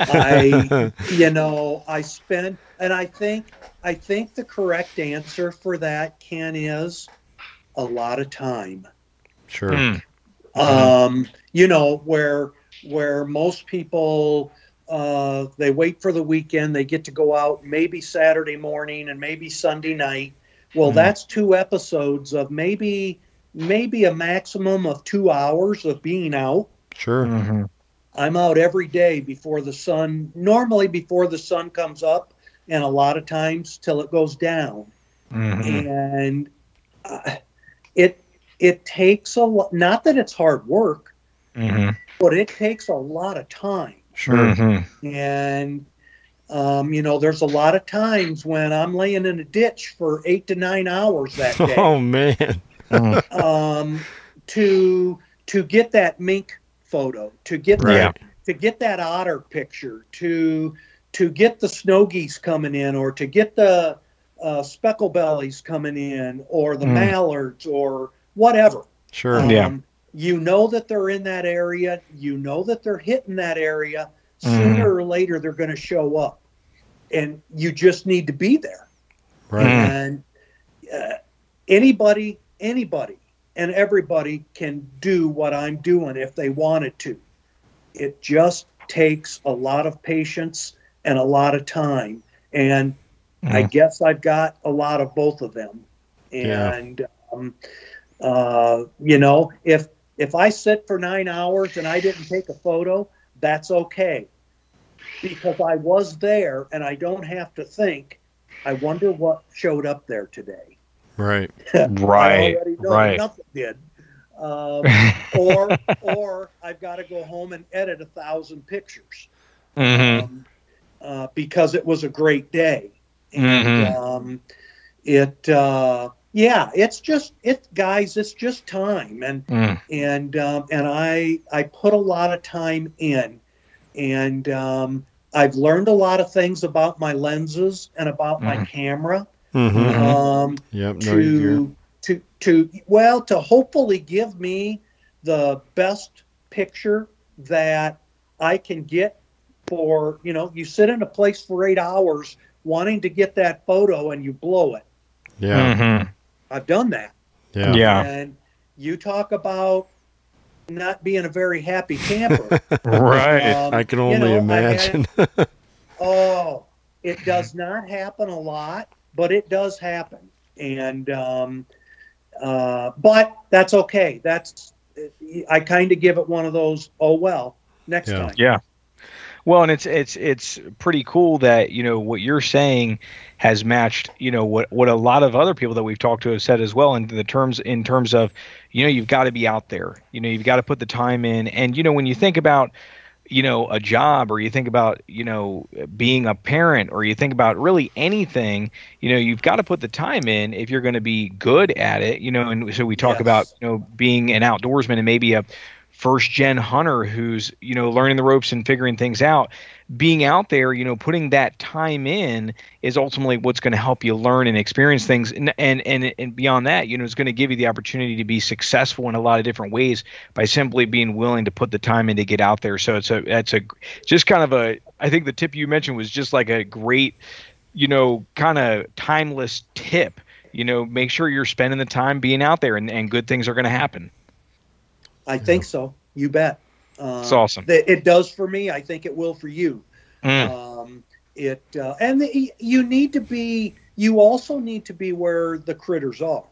I, you know, I spend, and I think, I think the correct answer for that, Ken, is a lot of time. Sure. Mm. um, you know where where most people uh, they wait for the weekend they get to go out maybe saturday morning and maybe sunday night well Mhm. that's two episodes of maybe maybe a maximum of two hours of being out Sure. Mm-hmm. i'm out every day before the sun normally before the sun comes up and a lot of times till it goes down Mm-hmm. and uh, it it takes a lot not that it's hard work Mm-hmm. but it takes a lot of time Sure. Mm-hmm. and um, you know there's a lot of times when i'm laying in a ditch for eight to nine hours that day Oh man. um, to to get that mink photo to get Right. that to get that otter picture to to get the snow geese coming in or to get the uh, speckle bellies coming in or the Mm. mallards or whatever Sure. um, Yeah. You know that they're in that area. You know that they're hitting that area. Mhm. Sooner or later, they're going to show up. And you just need to be there. Right. Mm. And uh, anybody, anybody, and everybody can do what I'm doing if they wanted to. It just takes a lot of patience and a lot of time. And I guess I've got a lot of both of them. Yeah. And um, uh, you know, if if I sit for nine hours and I didn't take a photo, that's okay, because I was there and I don't have to think. I wonder what showed up there today. Right. Right, I already know right. nothing did. Um, or or I've got to go home and edit a thousand pictures Mm-hmm. um, uh, because it was a great day. And Mhm. um, it, uh, yeah, it's just it, guys. It's just time, and Mm. and um, and I I put a lot of time in, and um, I've learned a lot of things about my lenses and about my Mhm. camera. Mm-hmm. Mhm. Um, Yep. No, to to to well to hopefully give me the best picture that I can get for you know you sit in a place for eight hours wanting to get that photo and you blow it. yeah. Mhm. I've done that. Yeah. Yeah. And you talk about not being a very happy camper. Right. Um, I can you only know, I had- imagine. Oh, it does not happen a lot, but it does happen. And um, uh, but that's okay. That's I kind of give it one of those. Oh well, next Yeah. time. Yeah. Well, and it's it's it's pretty cool that you know what you're saying has matched you know what what a lot of other people that we've talked to have said as well in the terms in terms of you know you've got to be out there you know you've got to put the time in and you know when you think about you know a job or you think about you know being a parent or you think about really anything you know you've got to put the time in if you're going to be good at it you know and so we talk Yes. about you know being an outdoorsman and maybe a first gen hunter who's you know learning the ropes and figuring things out being out there you know putting that time in is ultimately what's going to help you learn and experience things. And and and, and beyond that you know it's going to give you the opportunity to be successful in a lot of different ways by simply being willing to put the time in to get out there. So it's a that's a just kind of a i think the tip you mentioned was just like a great you know kind of timeless tip. You know make sure you're spending the time being out there and, and good things are going to happen I think so. You bet. Uh, It's awesome. th- It does for me. I think it will for you. Mm. Um, it uh, and the, you need to be. You also need to be where the critters are.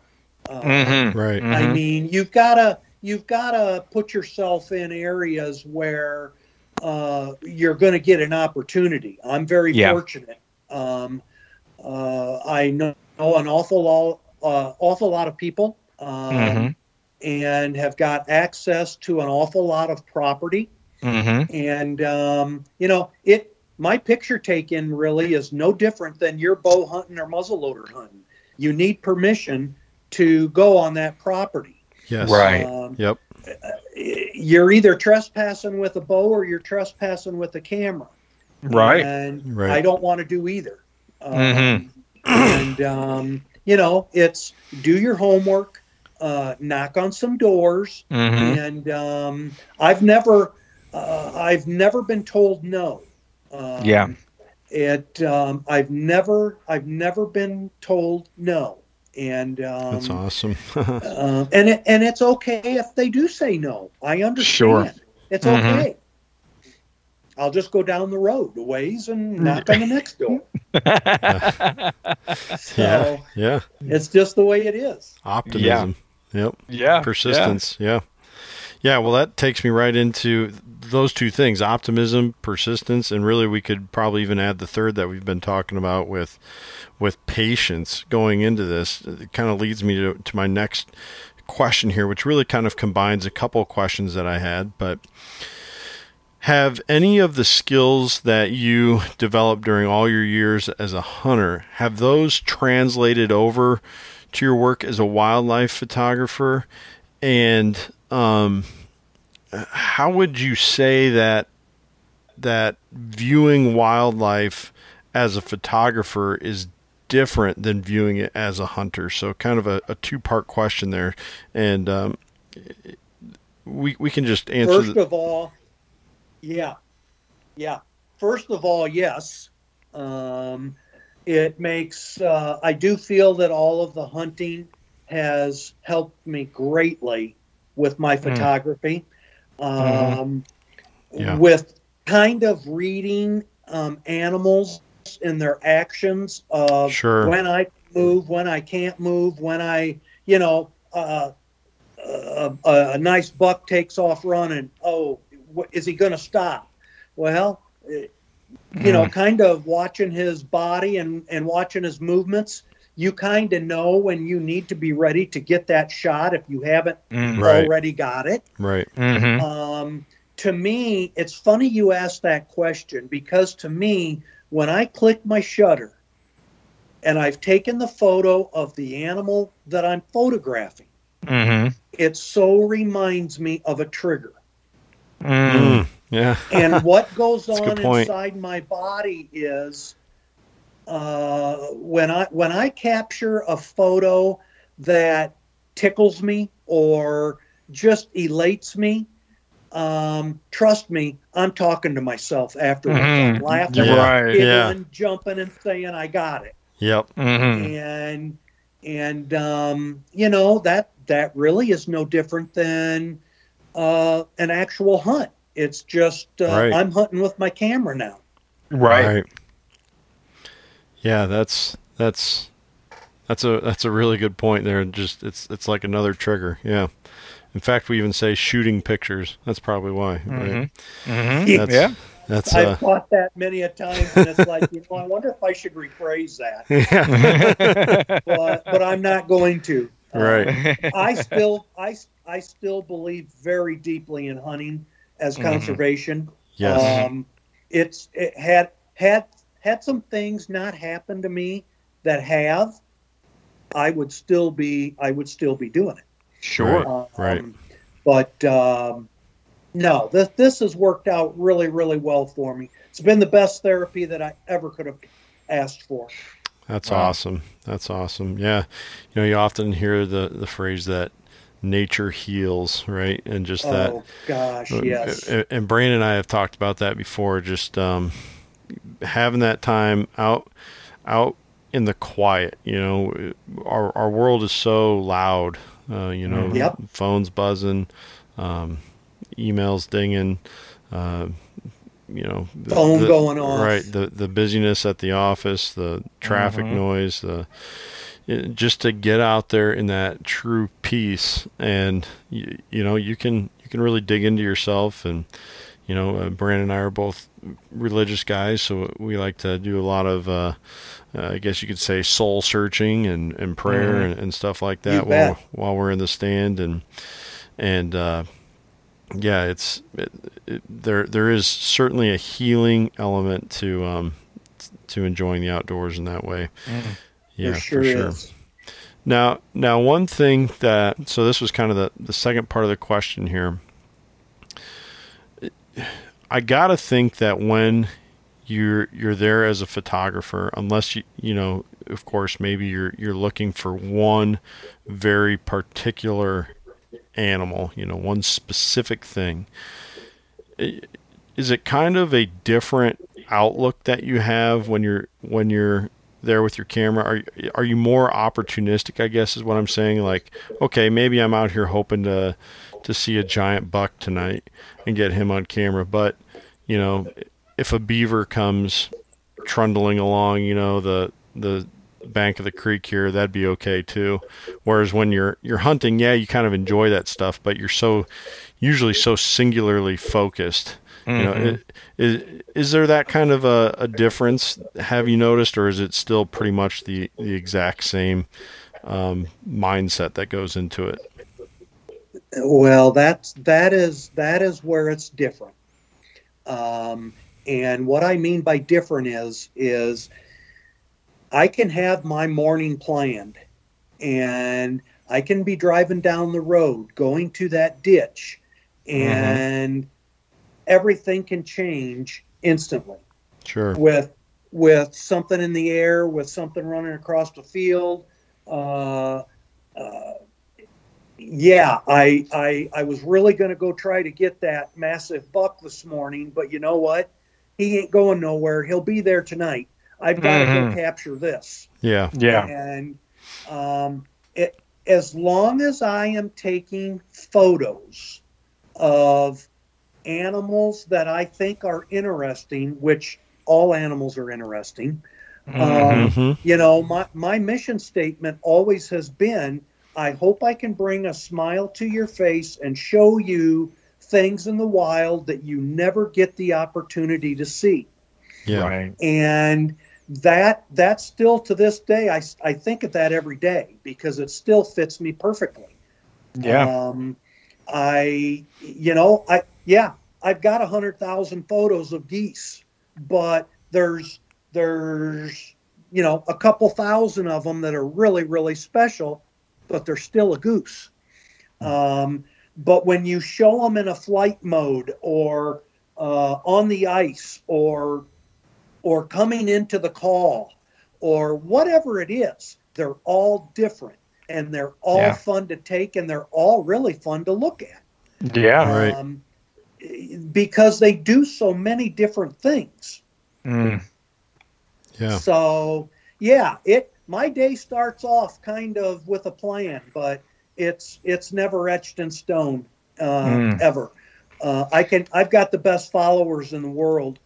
Uh, Mhm. right. I Mhm. mean, you've gotta you've gotta put yourself in areas where uh, you're going to get an opportunity. I'm very Yeah. fortunate. Um, uh, I know an awful lot, uh, awful lot of people, um, Mhm. And have got access to an awful lot of property. Mhm. And um, you know, it my picture taken really is no different than your bow hunting or muzzleloader hunting. You need permission to go on that property. Yes. Right. Um, Yep. you're either trespassing with a bow or you're trespassing with a camera. Right. And Right. I don't want to do either. Um, Mhm. And, um, you know, it's do your homework, uh, knock on some doors. Mhm. And um, I've never, uh, I've never been told no. Um, Yeah. It, um, I've never, I've never been told no. And um, That's awesome. um, and it, and it's okay if they do say no. I understand. Sure. It's Mhm. okay. I'll just go down the road a ways and knock on the next door. So yeah. Yeah. it's just the way it is. Optimism. Yep. yeah. Persistence. Yeah. yeah. Well, that takes me right into those two things optimism, persistence, and really we could probably even add the third that we've been talking about with with patience going into this. It kind of leads me to, to my next question here, which really kind of combines a couple of questions that I had. But have any of the skills that you developed during all your years as a hunter have those translated over to your work as a wildlife photographer and um, how would you say that that viewing wildlife as a photographer is different than viewing it as a hunter so kind of a, a two part question there and um, we, we can just answer First the, of all, yeah, yeah. First of all, yes. Um, it makes. Uh, I do feel that all of the hunting has helped me greatly with my photography. Um, Yeah. With kind of reading um, animals and their actions of Sure. when I move, when I can't move, when I, you know, uh, a, a, a nice buck takes off running. Oh, wh- is he going to stop? Well, you know, kind of watching his body and, and watching his movements, you kind of know when you need to be ready to get that shot if you haven't Mm. Right. already got it. right Mhm. Um, to me, it's funny you asked that question because to me, when I click my shutter and I've taken the photo of the animal that I'm photographing. Mm-hmm. It so reminds me of a trigger. Mm. Yeah. and what goes on inside my body is uh, when I when I capture a photo that tickles me or just elates me. Um, trust me, I'm talking to myself afterwards. I'm Mhm. laughing, Yeah. Right. giggling, jumping, and saying, "I got it." Yep. Mm-hmm. and and um, you know that that really is no different than uh, an actual hunt. It's just uh, Right. I'm hunting with my camera now. Right. Yeah, that's that's that's a that's a really good point there. Just it's it's like another trigger. Yeah. In fact, we even say shooting pictures. That's probably why. Right? Mm-hmm. That's, Yeah. That's I've uh, thought that many a time, and it's like you know I wonder if I should rephrase that, yeah. but but I'm not going to. Uh, right. I still I I still believe very deeply in hunting as Mhm. conservation. Yes. Um, it's it had had had some things not happen to me that have. I would still be I would still be doing it. Sure. Um, right. But um, no, this this has worked out really really well for me. It's been the best therapy that I ever could have asked for. That's Wow. awesome. That's awesome. Yeah. You know, you often hear the the phrase that nature heals, right? And just that oh gosh, Uh, yes. And, and Brandon and I have talked about that before. Just um, having that time out, out in the quiet. You know, our our world is so loud. Uh, you know, Mhm. Yep. phones buzzing, um, emails dinging. Uh, you know, the, Phone the- going off. Right. The the busyness at the office, the traffic Mhm. noise, the it- just to get out there in that true peace and you, you know you can you can really dig into yourself and you know uh, Brandon and I are both religious guys so we like to do a lot of uh, uh, I guess you could say soul searching and, and prayer Mhm. and, and stuff like You that while bet. while we're in the stand and and uh, yeah it's it, it, there there is certainly a healing element to um to enjoying the outdoors in that way Mhm. Yeah sure, for sure is. now, now one thing that so this was kind of the the second part of the question here. I gotta think that when you're you're there as a photographer, unless you you know, of course, maybe you're you're looking for one very particular animal, you know, one specific thing. Is it kind of a different outlook that you have when you're when you're there with your camera? Are are you more opportunistic? I guess is what I'm saying. Like, okay, maybe I'm out here hoping to to see a giant buck tonight and get him on camera, but you know, if a beaver comes trundling along, you know, the the bank of the creek here, that'd be okay too. Whereas when you're you're hunting, yeah, you kind of enjoy that stuff, but you're so usually so singularly focused. You know, Mhm. is is there that kind of a, a difference? Have you noticed, or is it still pretty much the the exact same um, mindset that goes into it? Well, that's that is that is where it's different. Um, and what I mean by different is is I can have my morning planned, and I can be driving down the road, going to that ditch, and everything can change instantly Sure. with with something in the air, with something running across the field. Uh, uh, yeah, I, I I was really going to go try to get that massive buck this morning, but you know what? He ain't going nowhere. He'll be there tonight. I've got to Mhm. go capture this. Yeah. Yeah. And um, it, as long as I am taking photos of animals that I think are interesting, which all animals are interesting, Mhm. Um, hmm you know, my, my mission statement always has been I hope I can bring a smile to your face and show you things in the wild that you never get the opportunity to see Yeah. Right. and that that still to this day I, I think of that every day because it still fits me perfectly Yeah. um, i you know i yeah i've got a hundred thousand photos of geese but there's there's you know, a couple thousand of them that are really, really special, but they're still a goose. Um, but when you show them in a flight mode or uh, on the ice or or coming into the call or whatever it is, they're all different and they're all Yeah. fun to take and they're all really fun to look at Yeah. Right. Because they do so many different things. Mm. Yeah. So yeah, it my day starts off kind of with a plan, but it's it's never etched in stone uh, Mm. ever. Uh, I can I've got the best followers in the world.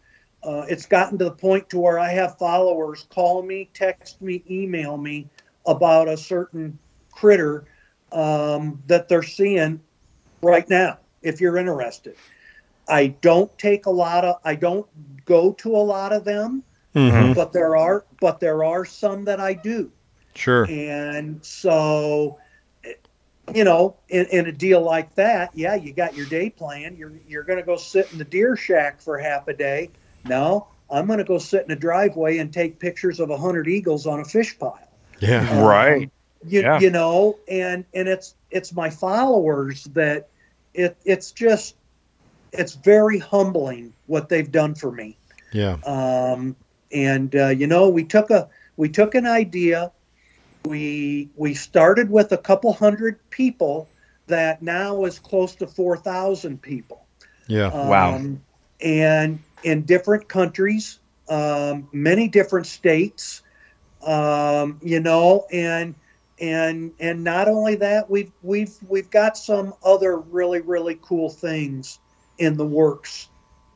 Uh, it's gotten to the point to where I have followers call me, text me, email me about a certain critter um, that they're seeing right now. If you're interested, I don't take a lot of I don't go to a lot of them Mhm. but there are but there are some that I do, Sure. and so you know, in, in a deal like that, yeah, you got your day plan. You're you're going to go sit in the deer shack for half a day. No, I'm going to go sit in a driveway and take pictures of a hundred eagles on a fish pile. Yeah. Um, Right. You, Yeah. you know, and and it's it's my followers that it it's just it's very humbling what they've done for me Yeah. um, and uh, you know we took a we took an idea we we started with a couple hundred people that now is close to 4000 people Yeah. Wow. um, and in different countries um, many different states um, you know and and and not only that we've we've we've got some other really really cool things in the works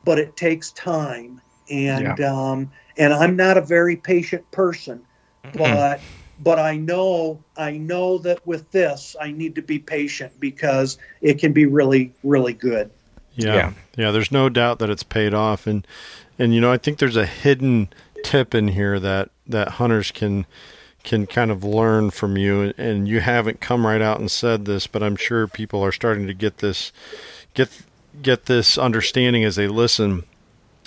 but it takes time and um and i'm not a very patient person but but i know i know that with this i need to be patient because it can be really really good Yeah. Yeah. yeah. There's no doubt that it's paid off. And, and, you know, I think there's a hidden tip in here that, that hunters can, can kind of learn from you. And you haven't come right out and said this, but I'm sure people are starting to get this, get, get this understanding as they listen.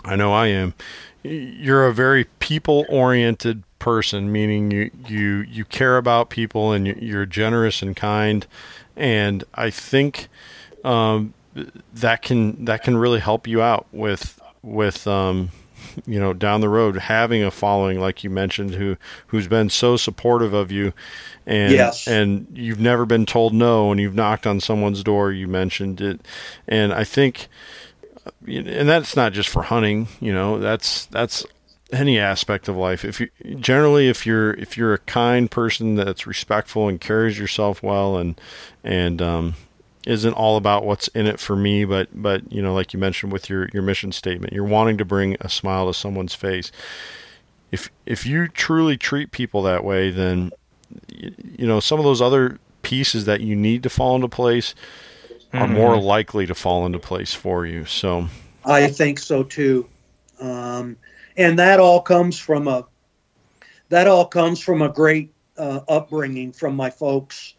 I know I am. You're a very people oriented person, meaning you, you, you care about people and you- you're generous and kind. And I think, um, that can that can really help you out with with um you know down the road having a following like you mentioned who who's been so supportive of you and Yes. and you've never been told no and you've knocked on someone's door you mentioned it and I think and that's not just for hunting you know that's that's any aspect of life if you generally if you're if you're a kind person that's respectful and carries yourself well and and um isn't all about what's in it for me, but but you know, like you mentioned with your your mission statement, you're wanting to bring a smile to someone's face. If if you truly treat people that way, then y- you know some of those other pieces that you need to fall into place are more likely to fall into place for you. So I think so too, um, and that all comes from a that all comes from a great uh, upbringing from my folks.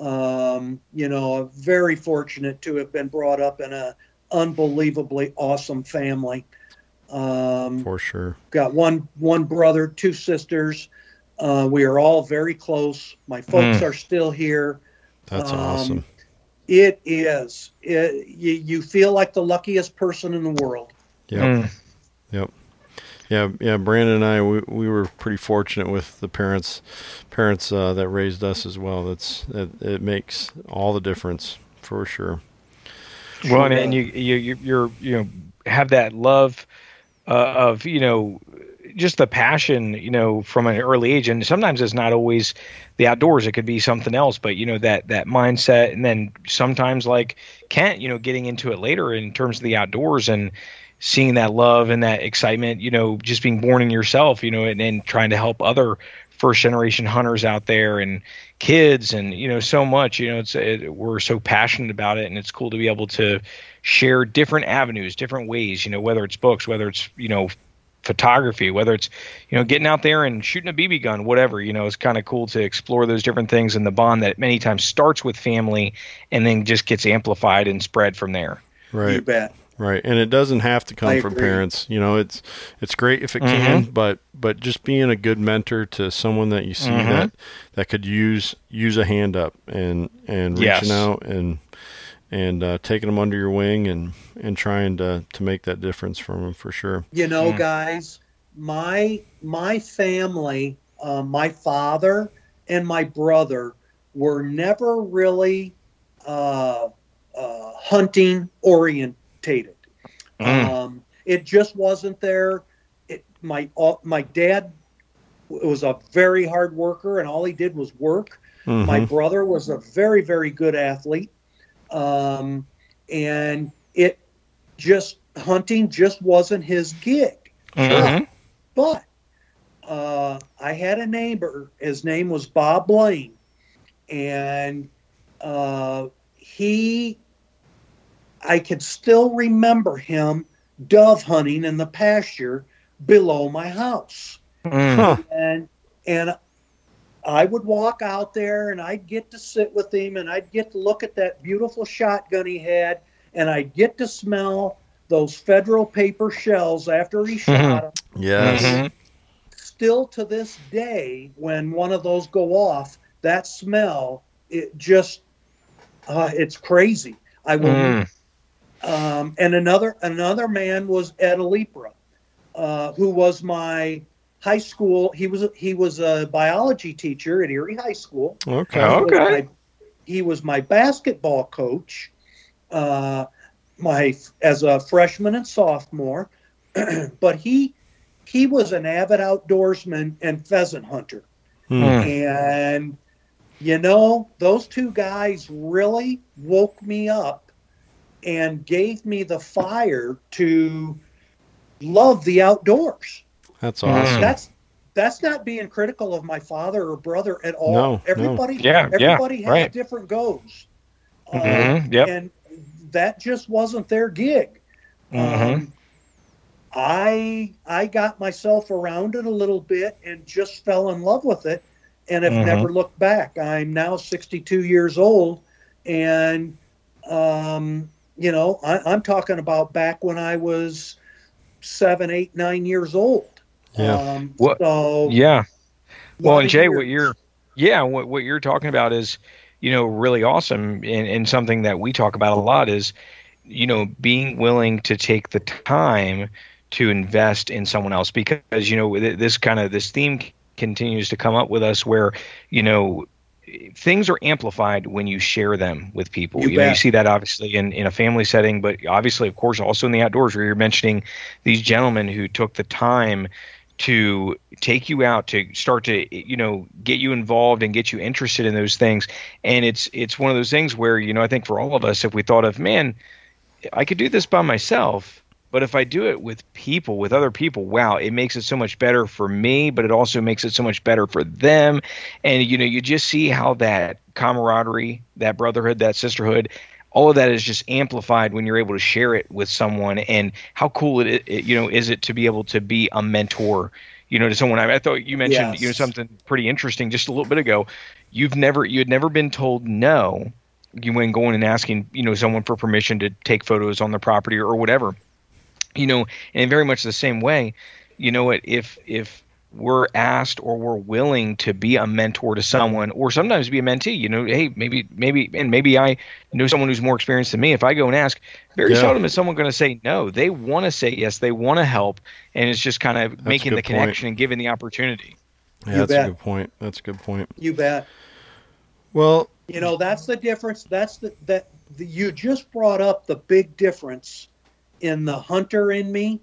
Um, you know, very fortunate to have been brought up in a unbelievably awesome family. Um, for sure, got one one brother, two sisters. Uh, we are all very close. My folks are still here. that's Um, awesome. It is. It, you, you feel like the luckiest person in the world. Yep. Mm. Yep. Yeah, yeah. Brandon and I, we, we were pretty fortunate with the parents, parents uh, that raised us as well. That's it, it makes all the difference for sure. Well, and, and you you you- you're you know have that love uh, of you know just the passion you know from an early age, and sometimes it's not always the outdoors. It could be something else, but you know that that mindset, and then sometimes like Kent, you know, getting into it later in terms of the outdoors and seeing that love and that excitement, you know, just being born in yourself, you know, and, and trying to help other first generation hunters out there and kids and you know so much you know it's it, we're so passionate about it and it's cool to be able to share different avenues different ways you know whether it's books whether it's you know photography whether it's you know getting out there and shooting a bb gun whatever you know it's kind of cool to explore those different things and the bond that many times starts with family and then just gets amplified and spread from there right You Right. bet. Right, and it doesn't have to come I from agree. parents. You know, it's it's great if it can, but but just being a good mentor to someone that you see Mhm. that that could use use a hand up and and Yes. reaching out and and uh, taking them under your wing and and trying to to make that difference from them for sure. You know, Mm. guys, my my family, uh, my father and my brother were never really uh, uh, hunting orientated. Mm. Um, it just wasn't there. It, my all, my dad was a very hard worker, and all he did was work. My Mhm. brother was a very, very good athlete. Um, and it just, hunting just wasn't his gig. Mhm. But uh, I had a neighbor, his name was Bob Blaine. And uh, he, I could still remember him dove hunting in the pasture below my house Mm. And and I would walk out there and I'd get to sit with him and I'd get to look at that beautiful shotgun he had and I'd get to smell those federal paper shells after he shot them. Yes. Mhm. Still to this day, when one of those go off, that smell it just uh, it's crazy. I will. Mm. Um, and another another man was Ed Alipra, uh, who was my high school. He was he was a biology teacher at Erie High School. Okay. He was Okay. my- he was my basketball coach, uh, my as a freshman and sophomore. but he he was an avid outdoorsman and pheasant hunter. Hmm. Mm. And you know, those two guys really woke me up and gave me the fire to love the outdoors. That's Mm. awesome. That's that's not being critical of my father or brother at all. No, no. everybody Yeah, yeah, everybody has right. different goals. Uh, Mhm. Yep. and that just wasn't their gig. Mhm. Um, I I got myself around it a little bit and just fell in love with it, and have Mhm. never looked back. I'm now 62 years old, and um, you know I, I'm talking about back when I was seven, eight, nine years old. Yeah. Um, What- So Yeah. Well, and Jay, years. what you're, yeah, what what you're talking about is, you know, really awesome, and, and something that we talk about a lot is, you know, being willing to take the time to invest in someone else because you know this kind of this theme continues to come up with us where you know things are amplified when you share them with people. You you, know you see that obviously in, in a family setting but obviously of course also in the outdoors where you're mentioning these gentlemen who took the time to take you out to start to you know get you involved and get you interested in those things. And it's it's one of those things where you know i think for all of us if we thought of man i could do this by myself but if i do it with people with other people wow it makes it so much better for me but it also makes it so much better for them. And you know you just see how that camaraderie that brotherhood that sisterhood all of that is just amplified when you're able to share it with someone. And how cool it, it you know is it to be able to be a mentor you know to someone? I, I thought you mentioned Yes. you know something pretty interesting just a little bit ago. You've never you had never been told no you when going and asking you know someone for permission to take photos on the property or, whatever you know and in very much the same way you know what if if we're asked or we're willing to be a mentor to someone or sometimes be a mentee you know hey maybe maybe and maybe i know someone who's more experienced than me if i go and ask very Yeah. seldom is someone going to say no they want to say yes they want to help and it's just kind of a making good the point. connection and giving the opportunity Yeah, You that's bet. a good point. That's a good point. You bet. Well, You know, that's the difference. That's the that the, you just brought up the big difference in the hunter in me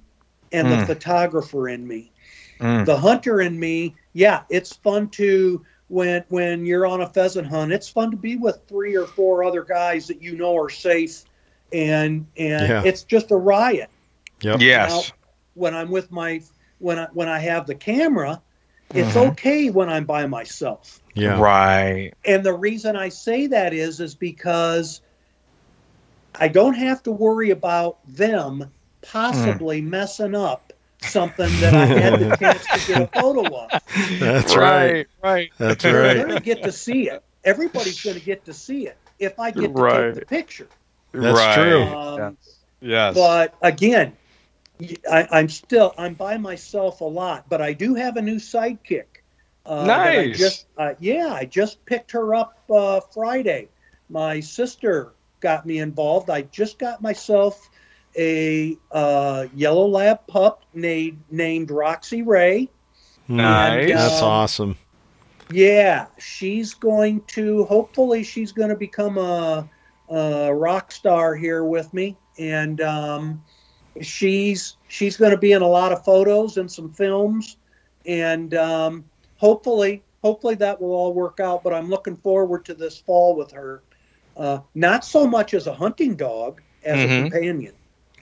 and the Mm. photographer in me. Mm. The hunter in me, yeah, it's fun to when when you're on a pheasant hunt. It's fun to be with three or four other guys that you know are safe, and and Yeah. it's just a riot. yep. yes When I'm with my when I when I have the camera, it's Mhm. okay when I'm by myself. Yeah. right And the reason I say that is is because I don't have to worry about them possibly messing up something that I had the chance to get a photo of. That's right. right That's They're right. going to get to see it. Everybody's going to get to see it if I get to Right. take the picture. That's right. true. Um, Yes. But again, I, I'm still I'm by myself a lot, but I do have a new sidekick. Uh, that I Nice. just uh, yeah, I just picked her up uh, Friday. My sister got me involved. I just got myself a uh, yellow lab pup named named Roxy Ray. Nice. And, That's um, awesome. Yeah, she's going to. Hopefully, she's going to become a, a rock star here with me, and um, she's she's going to be in a lot of photos and some films, and um, hopefully, hopefully that will all work out. But I'm looking forward to this fall with her. Uh, not so much as a hunting dog as Mhm. a companion.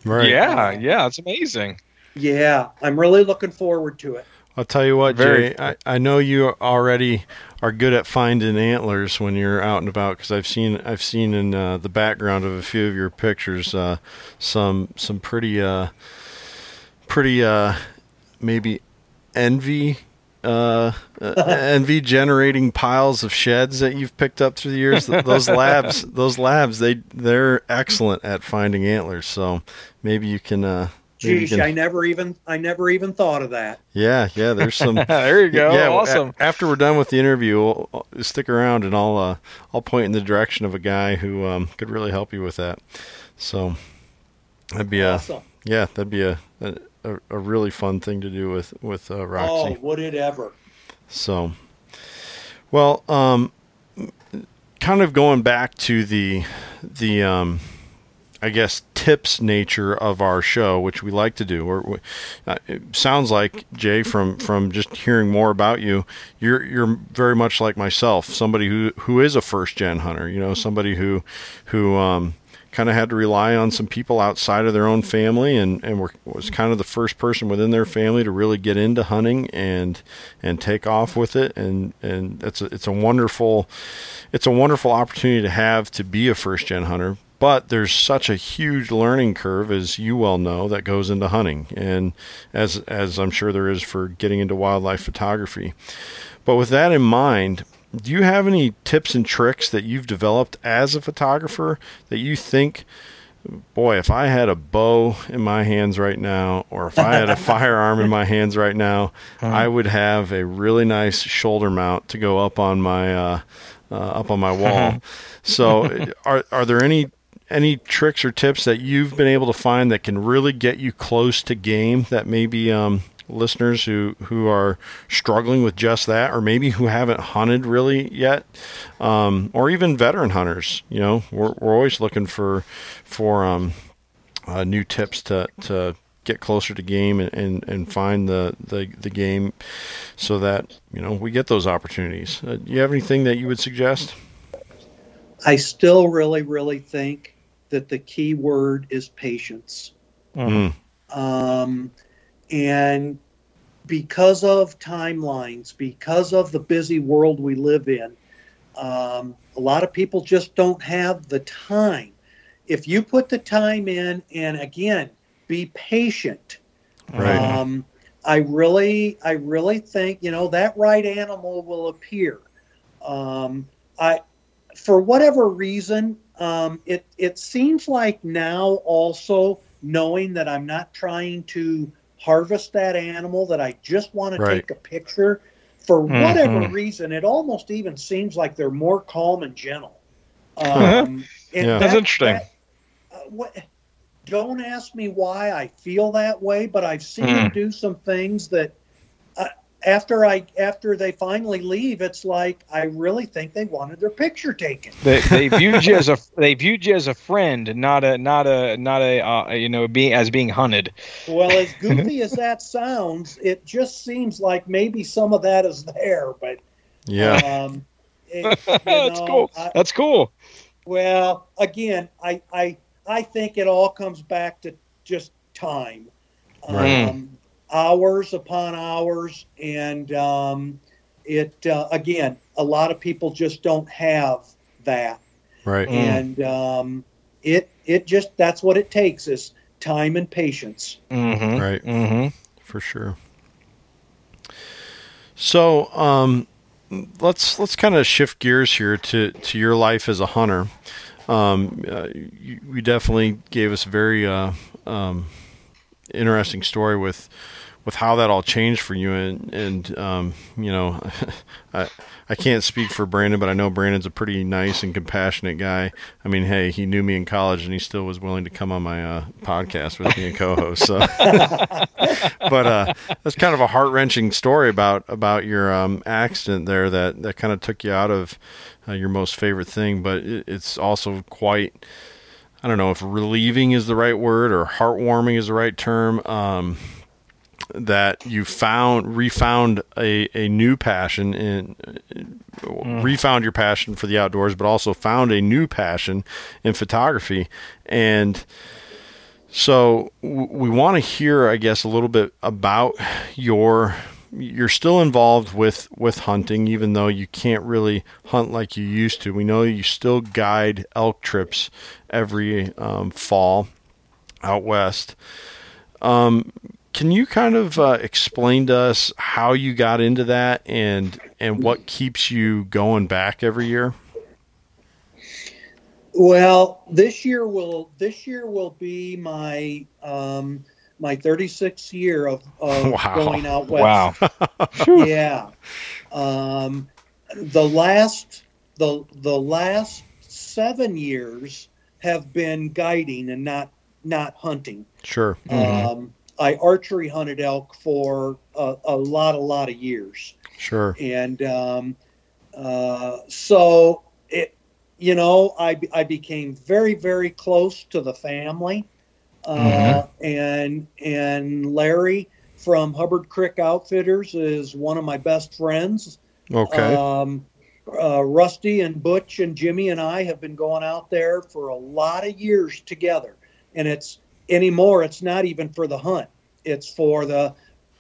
Right. Yeah, yeah, it's amazing. Yeah, I'm really looking forward to it. I'll tell you what, Very Jay. I, I know you already are good at finding antlers when you're out and about because I've seen I've seen in uh, the background of a few of your pictures uh, some some pretty uh, pretty uh, maybe envy uh, uh, envy generating piles of sheds that you've picked up through the years. Those labs, those labs, they they're excellent at finding antlers. So maybe you can. Uh, maybe you Geez, can- I never even I never even thought of that. yeah, yeah. There's some. there you go. Yeah, well, a- awesome. after we're done with the interview, we'll, I'll- stick around and I'll uh, I'll point in the direction of a guy who um, could really help you with that. So that'd be a yeah, that'd be a, a a really fun thing to do with with uh, Oh, would it ever? So, well, um, kind of going back to the the um, I guess tips nature of our show, which we like to do. We, uh, it sounds like Jay from from just hearing more about you, you're you're very much like myself, somebody who who is a first gen hunter. You know, somebody who who um, kind of had to rely on some people outside of their own family, and and were, was kind of the first person within their family to really get into hunting and and take off with it. And and it's a, it's a wonderful it's a wonderful opportunity to have to be a first gen hunter. But there's such a huge learning curve, as you well know, that goes into hunting, and as as I'm sure there is for getting into wildlife photography. But with that in mind, do you have any tips and tricks that you've developed as a photographer that you think, boy, if I had a bow in my hands right now, or if I had a firearm in my hands right now, I would have a really nice shoulder mount to go up on my uh, uh, up on my wall. so, are are there any any tricks or tips that you've been able to find that can really get you close to game that maybe um, listeners who who are struggling with just that, or maybe who haven't hunted really yet, um, or even veteran hunters. You know, we're we're always looking for for um, uh, new tips to to get closer to game and, and, and find the, the, the game so that you know we get those opportunities. Uh, do you have anything that you would suggest? I still really, really think that the key word is patience. Mm. Um, and because of timelines, because of the busy world we live in, um, a lot of people just don't have the time. If you put the time in, and again, be patient. Right. Um, I really, I really think you know that right animal will appear. Um, I, for whatever reason, um, it it seems like now also knowing that I'm not trying to harvest that animal, that I just want to Right. take a picture. For whatever Mhm. reason, it almost even seems like they're more calm and gentle. Um, and Yeah. That's interesting. uh, what, don't ask me why I feel that way, but I've seen them do some things that after I after they finally leave, it's like I really think they wanted their picture taken. They, they viewed you as a they viewed you as a friend, not a not a not a uh, you know being as being hunted. Well, as goofy as that sounds, it just seems like maybe some of that is there, but Yeah. um, it, you That's cool. I- That's cool. Well, again, I I I think it all comes back to just time, Right. um, hours upon hours, and um, it uh, again, a lot of people just don't have that, Right. Mm. and um, it it just that's what it takes is time and patience. Mm-hmm. Right. Mm-hmm. for sure. So, um, let's let's kind of shift gears here to to your life as a hunter. um, uh, you, you definitely gave us a very uh, um, interesting story with with how that all changed for you and and um, you know I I can't speak for Brandon but I know Brandon's a pretty nice and compassionate guy. I mean, hey, he knew me in college and he still was willing to come on my uh, podcast with me and co-host. So, but uh, that's kind of a heart wrenching story about about your um, accident there that that kind of took you out of uh, your most favorite thing. But it, it's also quite I don't know if relieving is the right word or heartwarming is the right term. Um, that you found refound a, a new passion in mm. refound your passion for the outdoors but also found a new passion in photography and so we want to hear i guess a little bit about your you're still involved with with hunting even though you can't really hunt like you used to we know you still guide elk trips every um, fall out west um, can you kind of uh, explain to us how you got into that and and what keeps you going back every year? Well, this year will this year will be my um, my 36th year of, of wow. going out west. Wow. yeah. Um, the last the the last seven years have been guiding and not not hunting. Sure. Mm-hmm. Um, I archery hunted elk for a, a lot, a lot of years. Sure. And um, uh, so it, you know, I, I became very, very close to the family. Uh, mm-hmm. and and Larry from Hubbard Creek Outfitters is one of my best friends. Okay. Um, uh, Rusty and Butch and Jimmy and I have been going out there for a lot of years together, and it's anymore it's not even for the hunt it's for the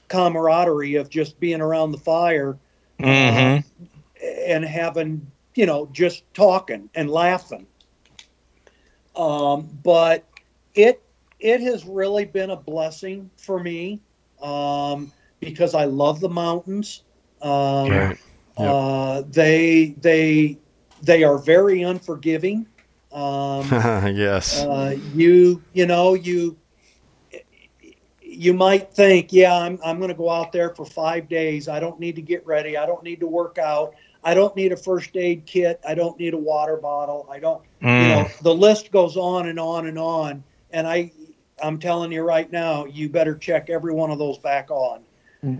camaraderie of just being around the fire mm-hmm. uh, and having you know just talking and laughing um, but it it has really been a blessing for me um, because I love the mountains. Um, Yep. Uh, they they they are very unforgiving. Um, yes. Uh, you you know you you might think, yeah, I'm I'm going to go out there for five days. I don't need to get ready. I don't need to work out. I don't need a first aid kit. I don't need a water bottle. I don't. Mm. You know, the list goes on and on and on. And I, I'm telling you right now, you better check every one of those back on.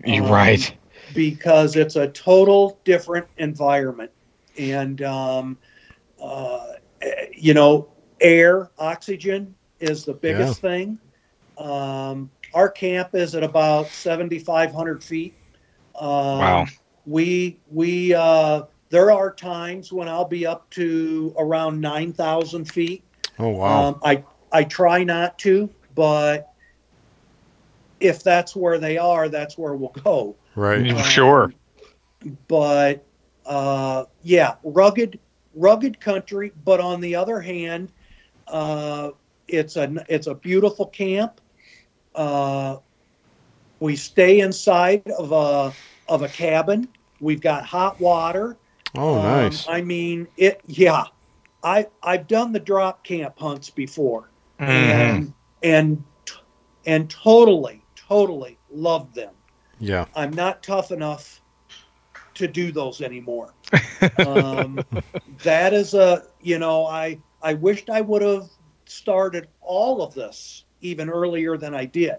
You're um, right. Because it's a total different environment, and um, uh, you know, air, oxygen is the biggest yeah. thing. Um, our camp is at about 7,500 feet. Um, wow. We we uh, there are times when I'll be up to around 9,000 feet. Oh wow. Um, I I try not to, but if that's where they are, that's where we'll go. Right. Um, sure. But uh, yeah, rugged rugged country. But on the other hand, uh, it's a it's a beautiful camp. Uh, we stay inside of a of a cabin. We've got hot water. Oh, um, nice. I mean, it. Yeah, I I've done the drop camp hunts before, mm. and and and totally totally loved them. Yeah, I'm not tough enough to do those anymore. um, that is a you know I I wished I would have started all of this even earlier than I did.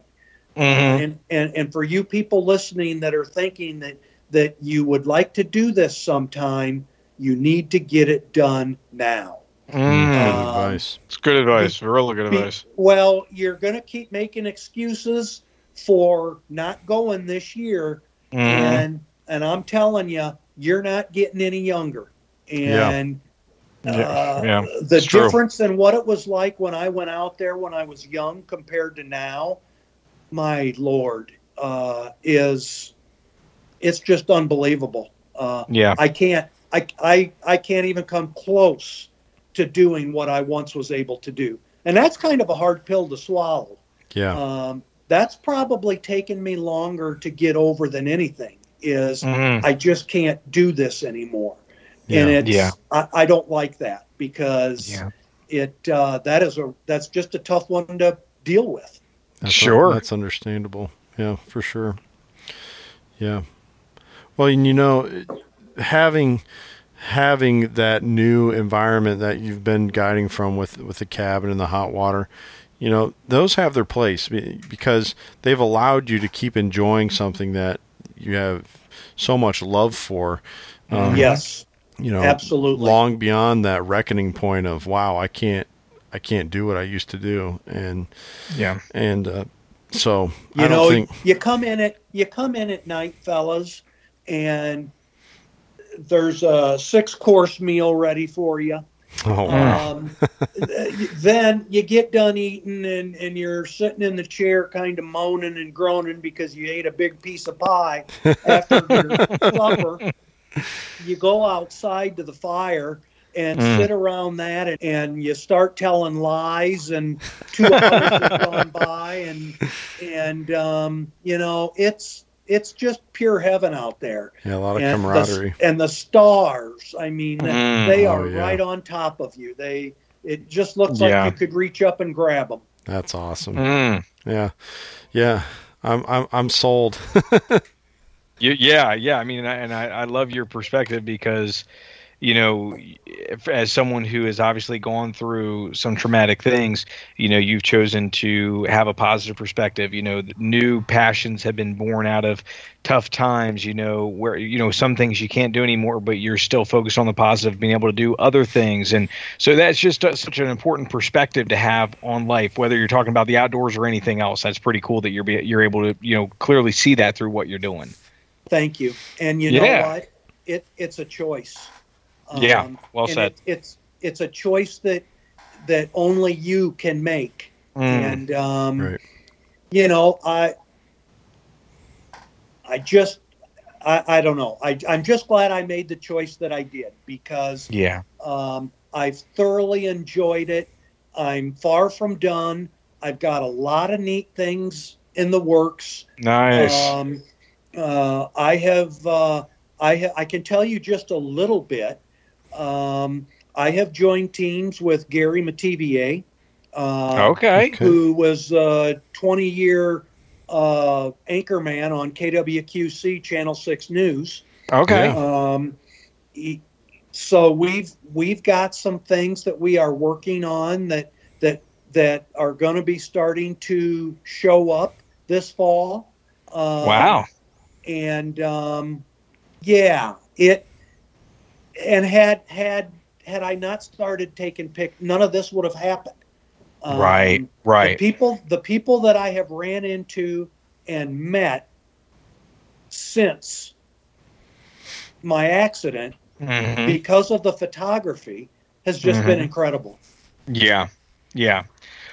Mm-hmm. And, and and for you people listening that are thinking that that you would like to do this sometime, you need to get it done now. Mm. Um, advice. It's good advice. Be, really good advice. Be, well, you're going to keep making excuses for not going this year, mm. and and I'm telling you, you're not getting any younger. And uh, yeah, the difference true. in what it was like when I went out there when I was young compared to now, my lord, uh, is it's just unbelievable. Uh, yeah, I can't, I, I, I can't even come close to doing what I once was able to do, and that's kind of a hard pill to swallow. Yeah, um, that's probably taken me longer to get over than anything. Is mm-hmm. I just can't do this anymore. Yeah. And it's, yeah. I, I, don't like that because yeah. it uh, that is a that's just a tough one to deal with. That's Sure. that's understandable. Yeah, for sure. Yeah. Well, and you know, having having that new environment that you've been guiding from with with the cabin and the hot water, you know, those have their place because they've allowed you to keep enjoying something that you have so much love for. Um, Yes, you know, absolutely. long beyond that reckoning point of wow, I can't, I can't do what I used to do, and Yeah. and uh, so you I don't know, think you come in at you come in at night, fellas, and there's a six course meal ready for you. oh wow. Um, then you get done eating and, and you're sitting in the chair kind of moaning and groaning because you ate a big piece of pie after your supper. You go outside to the fire and Mm. sit around that and, and you start telling lies and two hours have gone by and and um, you know it's it's just pure heaven out there yeah, a lot of and camaraderie. The, and the stars, I mean, Mm. they Oh, are yeah. right on top of you. They it just looks Yeah. like you could reach up and grab them. That's awesome. Mm. Yeah, yeah. I'm I'm I'm sold. You, yeah, yeah. I mean, and I, and I, I love your perspective because, you know, as someone who has obviously gone through some traumatic things, you know, you've chosen to have a positive perspective. You know, new passions have been born out of tough times. You know, where you know some things you can't do anymore, but you're still focused on the positive, being able to do other things, and so that's just uh, such an important perspective to have on life. Whether you're talking about the outdoors or anything else, that's pretty cool that you're be, you're able to you know clearly see that through what you're doing. Thank you. And you Yeah. know what? It it's a choice. Yeah, well and said. It, it's it's a choice that that only you can make. Mm. And um, Right. you know, I I just I, I don't know. I, I'm just glad I made the choice that I did because Yeah. Um, I've thoroughly enjoyed it. I'm far from done. I've got a lot of neat things in the works. Nice. Um, uh, I have. Uh, I ha- I can tell you just a little bit. Um, I have joined teams with Gary Metivier, uh, okay. Okay. who was a 20 year uh, anchorman on KWQC Channel Six News. Okay. Um, e- so we've we've got some things that we are working on that that that are going to be starting to show up this fall. Um, Wow. And um, yeah, it and had had had I not started taking pic, none of this would have happened. Um, right. The Right. people, the people that I have ran into and met since my accident Mhm. because of the photography has just been Mhm. incredible. Yeah. Yeah.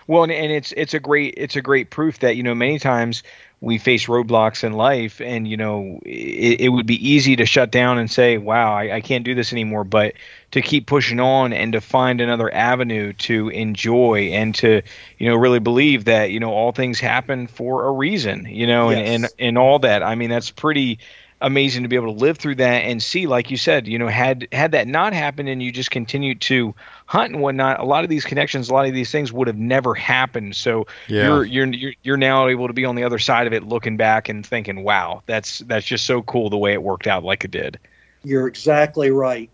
Well, and, and it's it's a great it's a great proof that you know many times we face roadblocks in life, and you know it, it would be easy to shut down and say, "Wow, I, I can't do this anymore." But to keep pushing on and to find another avenue to enjoy and to you know really believe that you know all things happen for a reason, you know, and, and and all that. I mean, that's pretty amazing to be able to live through that and see, like you said, you know, had had that not happened and you just continued to hunt and whatnot, a lot of these connections, a lot of these things would have never happened. So Yeah. you're you're you're you're now able to be on the other side of it, looking back and thinking, wow, that's that's just so cool the way it worked out, like it did. You're exactly right.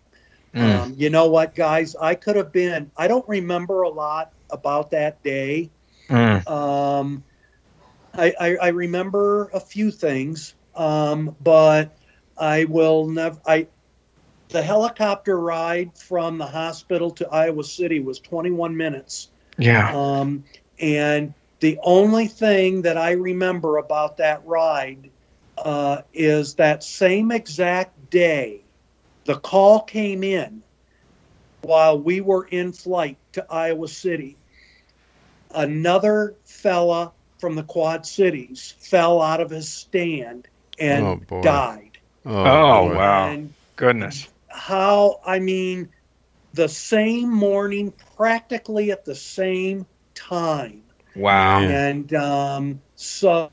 Mm. Um, you know what, guys? I could have been. I don't remember a lot about that day. Mm. Um, I, I, I remember a few things, um, but I will never. I the helicopter ride from the hospital to Iowa City was 21 minutes, Yeah. um, and the only thing that I remember about that ride uh, is that same exact day, the call came in while we were in flight to Iowa City. Another fella from the Quad Cities fell out of his stand and Oh, boy. died. Oh, Oh, boy. wow. And Goodness. how, I mean, the same morning, practically at the same time. Wow. And um, so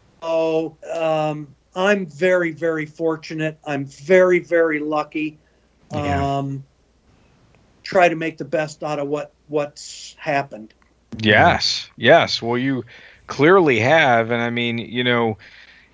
um, I'm very, very fortunate. I'm very, very lucky. Yeah. Um, try to make the best out of what what's happened. Yes, yes. Well, you clearly have, and I mean, you know,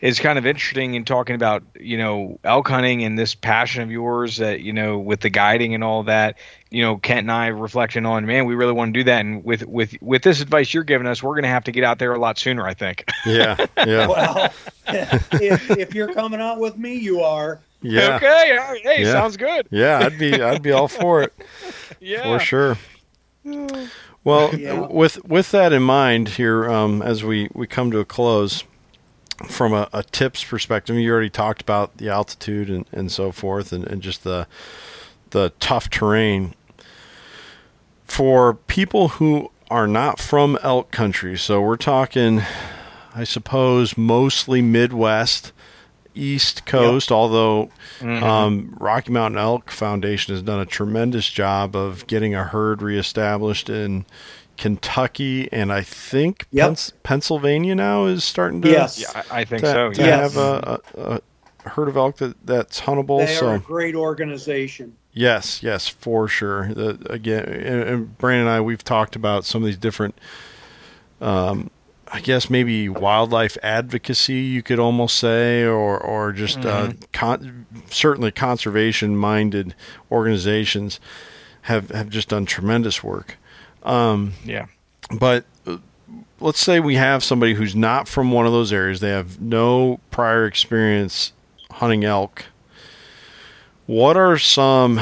it's kind of interesting in talking about you know elk hunting and this passion of yours that you know with the guiding and all that. You know, Kent and I reflecting on, man, we really want to do that, and with with with this advice you're giving us, we're going to have to get out there a lot sooner, I think. Yeah, yeah, Well, if, if you're coming out with me, you are. yeah, Okay. all right, Hey, Yeah. sounds good. yeah. I'd be, I'd be all for it Yeah. for sure. Well, Yeah. with with that in mind, here um, as we we come to a close, from a, a tips perspective, you already talked about the altitude and, and so forth, and, and just the the tough terrain. For people who are not from elk country, so we're talking, I suppose, mostly Midwest, East Coast. Although Mhm. um, Rocky Mountain Elk Foundation has done a tremendous job of getting a herd reestablished in Kentucky, and I think Yep. Pens- Pennsylvania now is starting to, Yes. yeah, I, I think to, so. to Yes. have a, a, a herd of elk that, that's huntable. They so are a great organization. Yes, yes, for sure. The, again, and, and Brandon and I, we've talked about some of these different, um, I guess maybe wildlife advocacy, you could almost say, or or just uh, con- certainly conservation minded organizations have have just done tremendous work. Um, Yeah. but uh, let's say we have somebody who's not from one of those areas. They have no prior experience hunting elk. What are some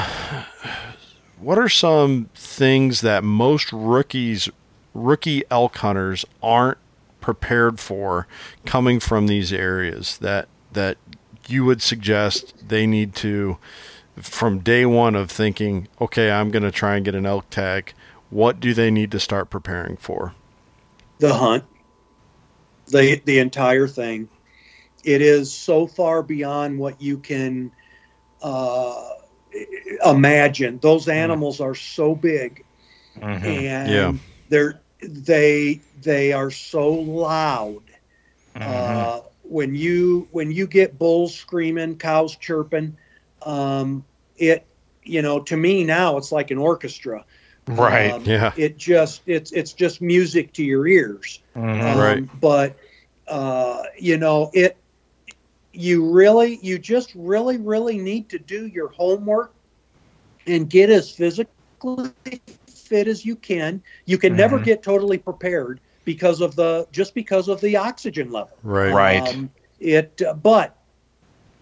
what are some things that most rookies rookie elk hunters aren't prepared for coming from these areas that that you would suggest they need to from day one of thinking, okay, I'm going to try and get an elk tag. What do they need to start preparing for? the hunt, the the entire thing. It is so far beyond what you can uh, imagine. Those animals are so big, Mhm. and Yeah. they're they they are so loud. Mhm. Uh, when you when you get bulls screaming, cows chirping, um, it you know to me now it's like an orchestra. Right. Um, Yeah. It just it's it's just music to your ears. Mhm. Um, Right. But uh, you know it. You really, you just really, really need to do your homework and get as physically fit as you can. You can never Mhm. get totally prepared because of the just because of the oxygen level. Right. Right. Um, it, uh, but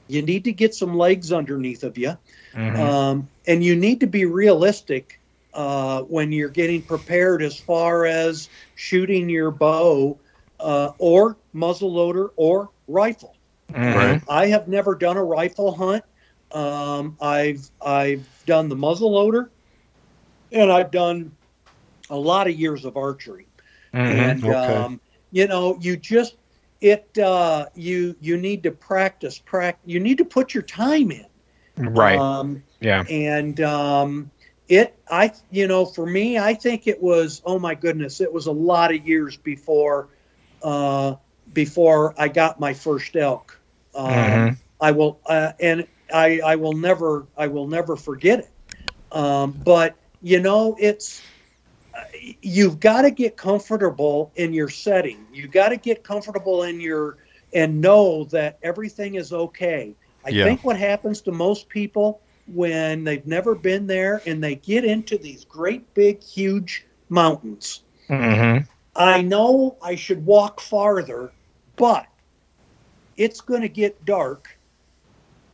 you need to get some legs underneath of you, Mhm. um, and you need to be realistic uh, when you're getting prepared as far as shooting your bow uh, or muzzle loader or rifle. Mhm. Right. I have never done a rifle hunt. Um, I've I've done the muzzle loader, and I've done a lot of years of archery. Mhm. And Okay. um, you know, you just it uh, you you need to practice. Practice. You need to put your time in. Right. Um, yeah. and um, it i you know for me i think it was oh my goodness it was a lot of years before uh, before i got my first elk um, Mhm. i will uh, and i i will never i will never forget it um, but you know it's uh, you've got to get comfortable in your setting you got to get comfortable in your and know that everything is okay i Yeah. think what happens to most people when they've never been there and they get into these great big huge mountains Mhm. i know i should walk farther but it's going to get dark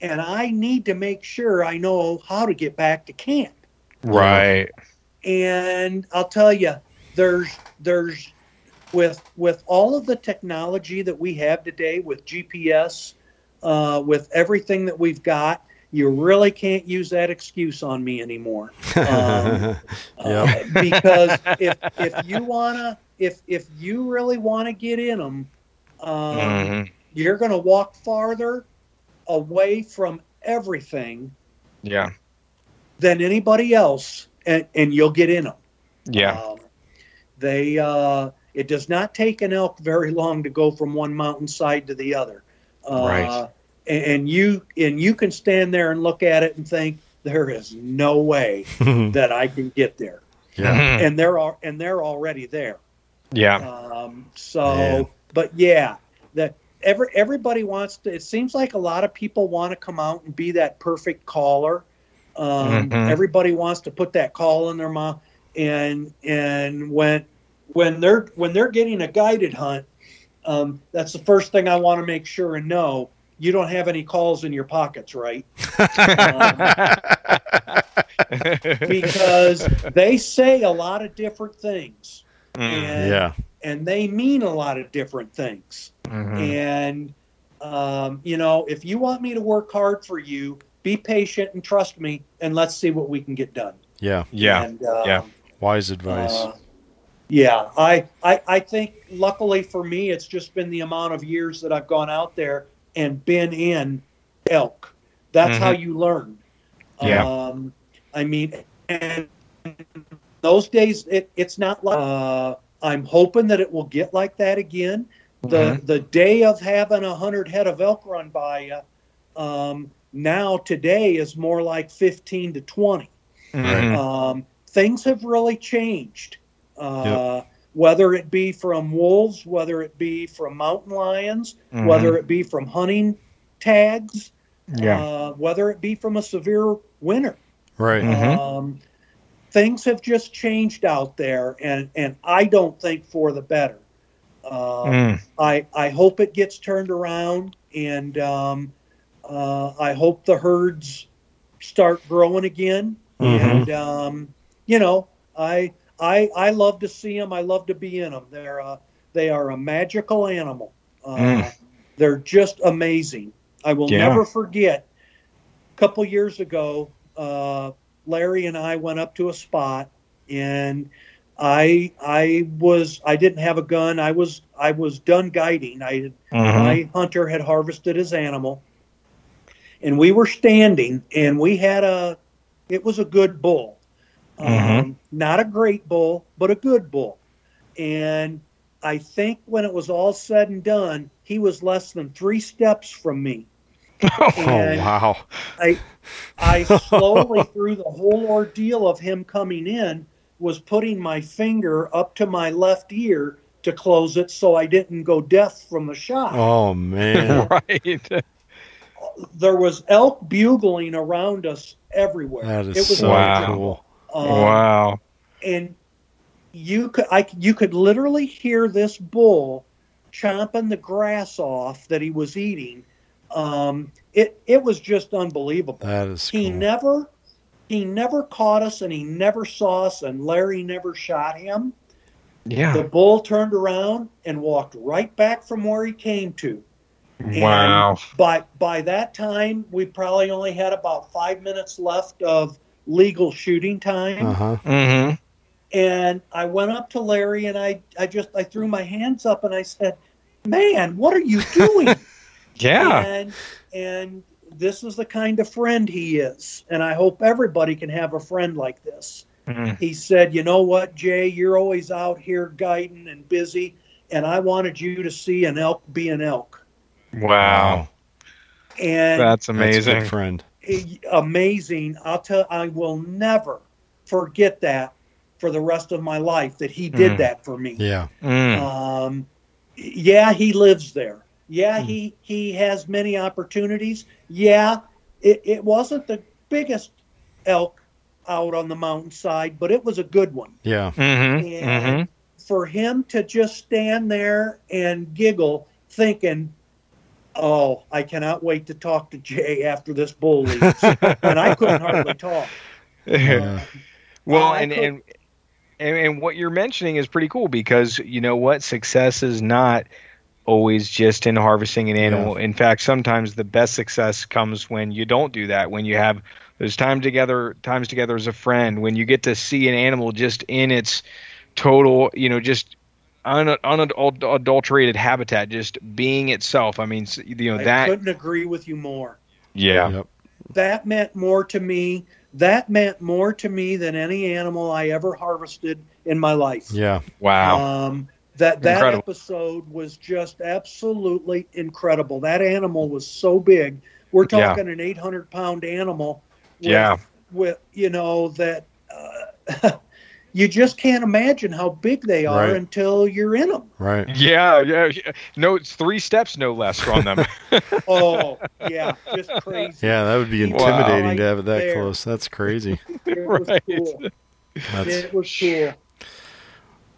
and i need to make sure i know how to get back to camp Right. and I'll tell you, there's there's with with all of the technology that we have today with GPS, uh, with everything that we've got, you really can't use that excuse on me anymore. Um, Yep. uh, because if if you wanna if if you really want to get in them, um, Mhm. you're going to walk farther away from everything Yeah. than anybody else, and, and you'll get in them. Yeah. Um, they uh, it does not take an elk very long to go from one mountainside to the other. Uh, Right. And, and you and you can stand there and look at it and think there is no way that I can get there. Yeah. Mhm. and they're al- and they're already there. yeah. Um, so, Yeah. but yeah, that every everybody wants to. It seems like a lot of people want to come out and be that perfect caller. Um, Mhm. Everybody wants to put that call in their mouth, and and when when they're when they're getting a guided hunt, um, that's the first thing I want to make sure and know. You don't have any calls in your pockets, right? Because they say a lot of different things, Mm. and Yeah. and they mean a lot of different things. Mhm. And um, you know, if you want me to work hard for you, be patient and trust me, and let's see what we can get done. Yeah. Yeah. And, um, Yeah. Wise advice. uh, yeah, I, I I think luckily for me, it's just been the amount of years that I've gone out there and been in elk. That's how you learn. Yeah. Um, I mean, and those days, it, it's not like. Uh, I'm hoping that it will get like that again. The the day of having a hundred head of elk run by you, um, now today is more like fifteen to twenty Mhm. um, things have really changed. Uh, Whether it be from wolves, whether it be from mountain lions, Mhm. whether it be from hunting tags, yeah. uh, whether it be from a severe winter, right. Mhm. um, things have just changed out there, and and I don't think for the better. Uh, Mm. I I hope it gets turned around, and um, uh, I hope the herds start growing again. Mhm. And um, you know, I I I love to see them. I love to be in them. They're uh, they are a magical animal. Uh, Mm. They're just amazing. I will Yeah. never forget. A couple years ago, uh, Larry and I went up to a spot, and I I was I didn't have a gun. I was I was done guiding. I Mhm. my hunter had harvested his animal and we were standing and we had a it was a good bull um, Mhm. not a great bull but a good bull and i think when it was all said and done he was less than three steps from me Oh and wow. i slowly through the whole ordeal of him coming in was putting my finger up to my left ear to close it so i didn't go deaf from the shot Oh man. right. there was elk bugling around us everywhere. That is it was so Wow. cool. Um, wow. and you could I you could literally hear this bull chomping the grass off that he was eating. Um, it it was just unbelievable. That is He cool. never he never caught us and he never saw us and Larry never shot him. Yeah. The bull turned around and walked right back from where he came to. Wow. by by that time we probably only had about five minutes left of legal shooting time Uh-huh. Mm-hmm. and i went up to larry and i i just i threw my hands up and i said man what are you doing Yeah. and and this is the kind of friend he is and i hope everybody can have a friend like this Mhm. he said you know what jay you're always out here guiding and busy and i wanted you to see an elk be an elk Wow. and That's That's a amazing. good friend. Amazing. I'll tell. I will never forget that for the rest of my life that he did Mm. that for me. Yeah. Mm. Um, yeah, he lives there. Yeah, Mm. he he has many opportunities. Yeah, it, it wasn't the biggest elk out on the mountainside, but it was a good one. Yeah. Mm-hmm. And for him to just stand there and giggle, thinking, "Oh, I cannot wait to talk to Jay after this bull leaves," and I couldn't hardly talk. Yeah. well, I and, and and and what you're mentioning is pretty cool because you know what success is not always just in harvesting an animal. In fact, sometimes the best success comes when you don't do that. When you have those time together, times together as a friend. When you get to see an animal just in its total, you know, just un- unadulterated habitat, just being itself. I mean, you know I that. couldn't agree with you more. Yeah. Yep. That meant more to me. That meant more to me than any animal I ever harvested in my life. Yeah. Wow. Um, that that Incredible. episode was just absolutely incredible. That animal was so big. We're Yeah. talking an 800 pound animal. With, Yeah. With you know that uh, you just can't imagine how big they are Right. until you're in them. Right. Yeah, yeah. yeah. No, it's three steps, no less, on them. Oh, yeah, just crazy. Yeah, that would be Wow. intimidating to have it that There. close. That's crazy. It was Right. cool. That's It was cool.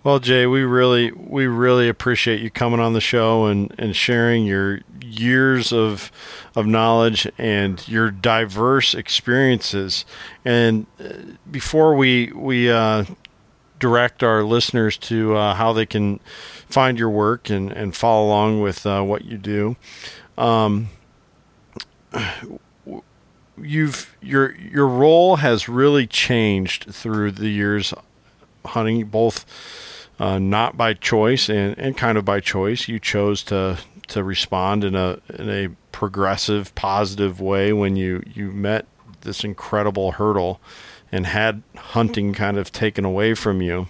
Well, Jay, we really we really appreciate you coming on the show and, and sharing your years of of knowledge and your diverse experiences. And uh, before we we uh, direct our listeners to uh, how they can find your work and, and follow along with uh, what you do, um, you've your your role has really changed through the years hunting both uh, not by choice and, and kind of by choice. You chose to to respond in a in a progressive, positive way when you you met this incredible hurdle and had hunting kind of taken away from you.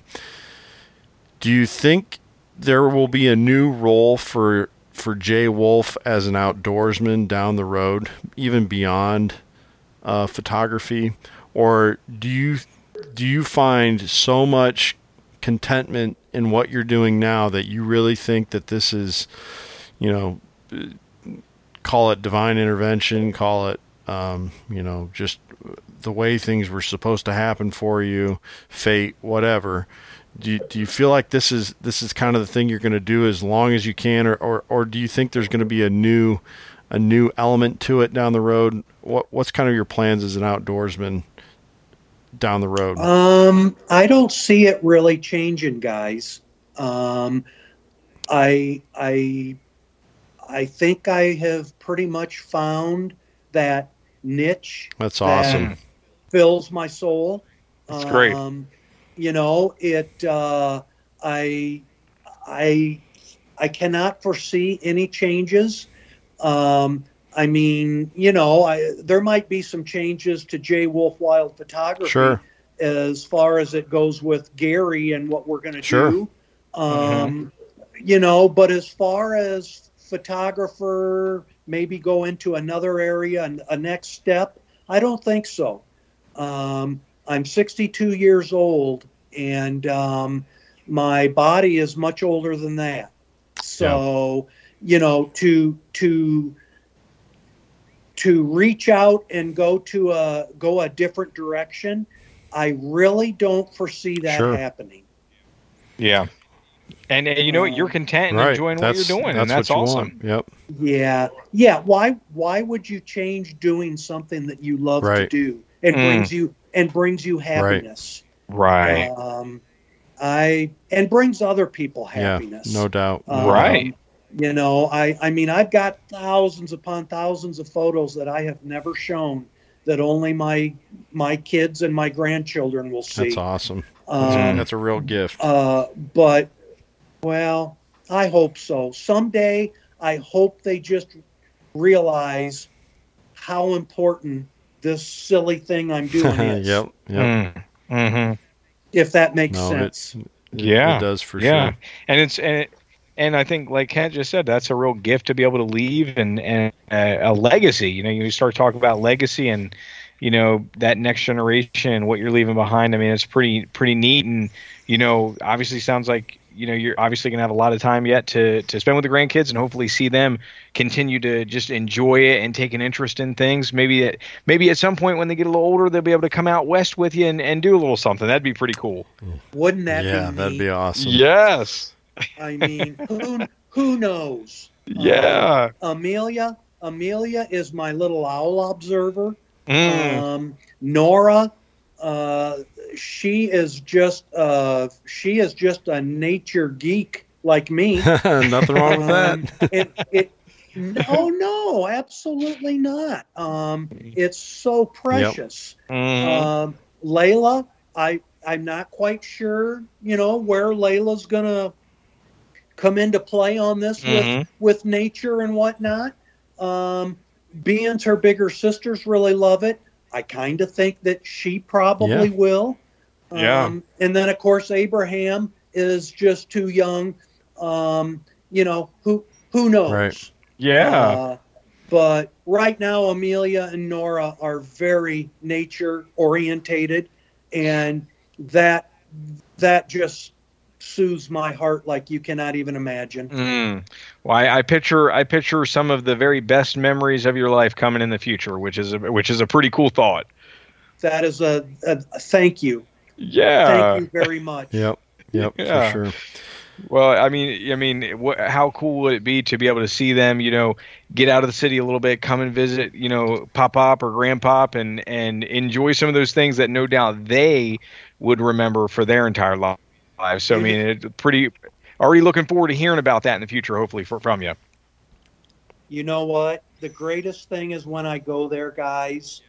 Do you think there will be a new role for for Jay Wolf as an outdoorsman down the road, even beyond uh, photography, or do you do you find so much contentment in what you're doing now that you really think that this is, you know, call it divine intervention, call it, um, you know, just the way things were supposed to happen for you, fate, whatever. Do you, do you feel like this is this is kind of the thing you're going to do as long as you can, or, or, or do you think there's going to be a new a new element to it down the road? What what's kind of your plans as an outdoorsman down the road? Um, I don't see it really changing, guys. Um, I I I think I have pretty much found that niche That's that awesome. Fills my soul. That's great. Um, you know, it. Uh, I I I cannot foresee any changes. Um, I mean, you know, I, there might be some changes to Jay Wolf Wild Photography Sure. as far as it goes with Gary and what we're going to Sure. do. Um, You know, but as far as photographer, maybe go into another area and a next step, I don't think so. Um, I'm 62 years old, and um, my body is much older than that. So, you know, to to to reach out and go to a go a different direction, I really don't foresee that Sure. happening. yeah. And, and you know what? You're content and right. enjoying that's, what you're doing, that's and that's what you awesome. want. Yep. Yeah, yeah. Why why would you change doing something that you love to do and Mm. brings you and brings you happiness? Right. Um, I and brings other people Yeah. happiness. No doubt. Um, Right. You know, I I mean, I've got thousands upon thousands of photos that I have never shown that only my my kids and my grandchildren will see. That's awesome. That's, a, Um, that's a real gift. uh, but well, I hope so. Someday, I hope they just realize how important this silly thing I'm doing is. yep. Yep. Mm. hmm If that makes No, sense. It- Yeah. It does for yeah. sure. And it's and it, and I think like Kent just said, that's a real gift to be able to leave and and uh, a legacy. You know, you start talking about legacy and you know that next generation, what you're leaving behind. I mean, it's pretty pretty neat, and you know, obviously sounds like you know you're obviously gonna have a lot of time yet to to spend with the grandkids and hopefully see them continue to just enjoy it and take an interest in things. Maybe at maybe at some point when they get a little older, they'll be able to come out west with you and, and do a little something. That'd be pretty cool. Wouldn't that yeah, be that'd neat? be awesome. Yes. I mean, who who knows? Yeah. Amelia, Amelia is my little owl observer. Mm. Um, Nora, uh, she is just uh, she is just a nature geek like me. Nothing wrong with that. Um, it, it, no, no, absolutely not. Um, it's so precious. Mm. Um, Layla, I I'm not quite sure, you know, where Layla's gonna come into play on this Mhm. with with nature and whatnot. Um, Beans, her bigger sisters really love it. I kind of think that she probably will. Yeah. Um, and then of course Abraham is just too young. Um, you know who who knows? Right. yeah. Uh, but right now, Amelia and Nora are very nature orientated, and that that just soothes my heart like you cannot even imagine. Mm. Well, I, I picture I picture some of the very best memories of your life coming in the future, which is a, which is a pretty cool thought. That is a, a, a thank you. Yeah. Thank you very much. Yep. Yep. Yeah. For sure. Well, I mean, I mean, wh- how cool would it be to be able to see them? You know, get out of the city a little bit, come and visit. You know, pop pop or grandpop, and and enjoy some of those things that no doubt they would remember for their entire li- lives. So I mean, it's pretty. Already looking forward to hearing about that in the future, hopefully for, from you. You know what? The greatest thing is when I go there, guys.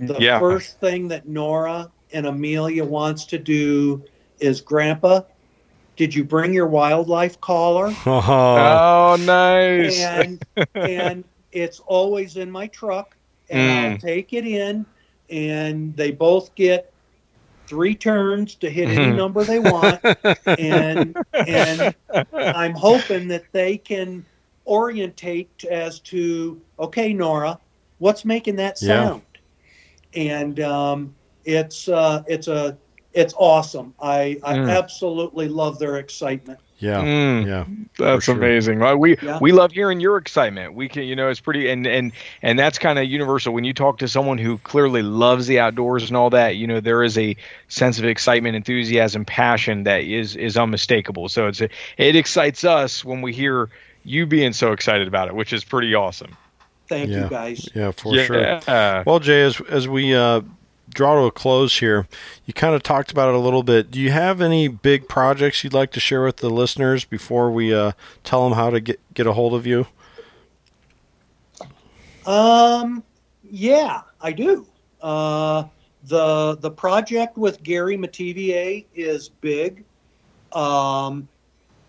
The Yeah. first thing that Nora and Amelia wants to do is, Grandpa, did you bring your wildlife caller? Oh, Oh, nice. and and it's always in my truck and I'll Mm. take it in and they both get three turns to hit any Mhm. number they want and and I'm hoping that they can orientate as to okay Nora what's making that Yeah. sound and um, it's uh, it's a it's awesome I I Mm. absolutely love their excitement yeah. Mm. Yeah. That's sure. amazing. Well, we Yeah. we love hearing your excitement. We can, you know, it's pretty and and and that's kind of universal. When you talk to someone who clearly loves the outdoors and all that, you know, there is a sense of excitement, enthusiasm, passion that is is unmistakable. So it's a, it excites us when we hear you being so excited about it, which is pretty awesome. thank Yeah. you guys Yeah. For yeah. sure. Well, Jay, as as we uh, draw to a close here, you kind of talked about it a little bit. Do you have any big projects you'd like to share with the listeners before we uh, tell them how to get get a hold of you? Um, yeah, I do. Uh, the the project with Gary Metivier is big. Um,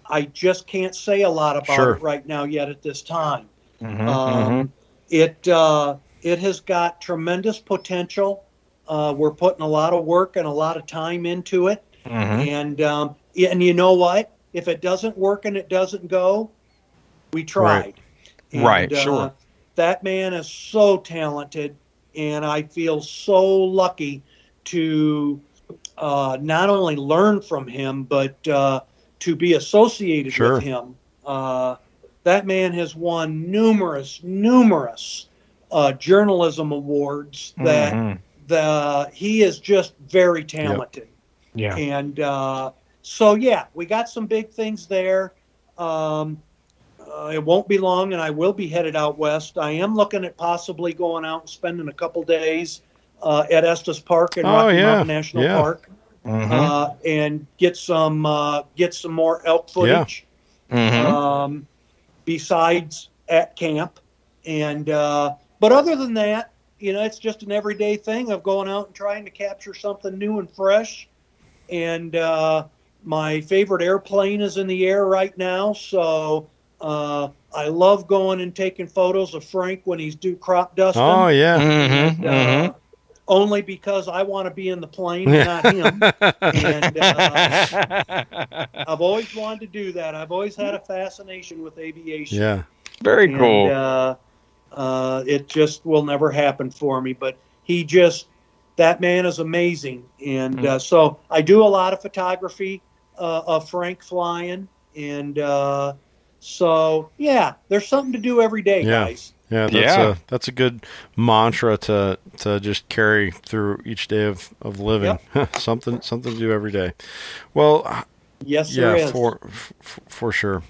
I just can't say a lot about Sure. it right now yet at this time. Mhm, Um, It uh, it has got tremendous potential. Uh, we're putting a lot of work and a lot of time into it. mhm, mhm. And um, and you know what? If it doesn't work and it doesn't go, we tried. And, Right, uh, sure. that man is so talented, and I feel so lucky to uh, not only learn from him, but uh, to be associated Sure. with him. Uh, that man has won numerous, numerous uh, journalism awards. That Mhm. The he is just very talented. Yeah. And uh, so, yeah, we got some big things there. Um, uh, it won't be long, and I will be headed out west. I am looking at possibly going out and spending a couple days uh, at Estes Park in Oh, Rocky yeah. Mountain National Yeah. Park Mhm, uh, and get some uh, get some more elk footage. mhm. Um, besides at camp, and uh, but other than that, you know, it's just an everyday thing of going out and trying to capture something new and fresh. And uh, my favorite airplane is in the air right now, so uh, I love going and taking photos of Frank when he's due crop dusting. Oh yeah. Mhm, uh, mhm. only because I want to be in the plane, and not him. and uh, I've always wanted to do that. I've always had a fascination with aviation. yeah. Very And, cool. Uh, uh, it just will never happen for me. But he just, that man is amazing. And Mm. uh, so I do a lot of photography uh, of Frank flying. And uh, so, yeah, there's something to do every day, Yeah. guys. Yeah, that's Yeah. a that's a good mantra to to just carry through each day of, of living. something something to do every day. Well, Yes, yeah, is. for f- for sure.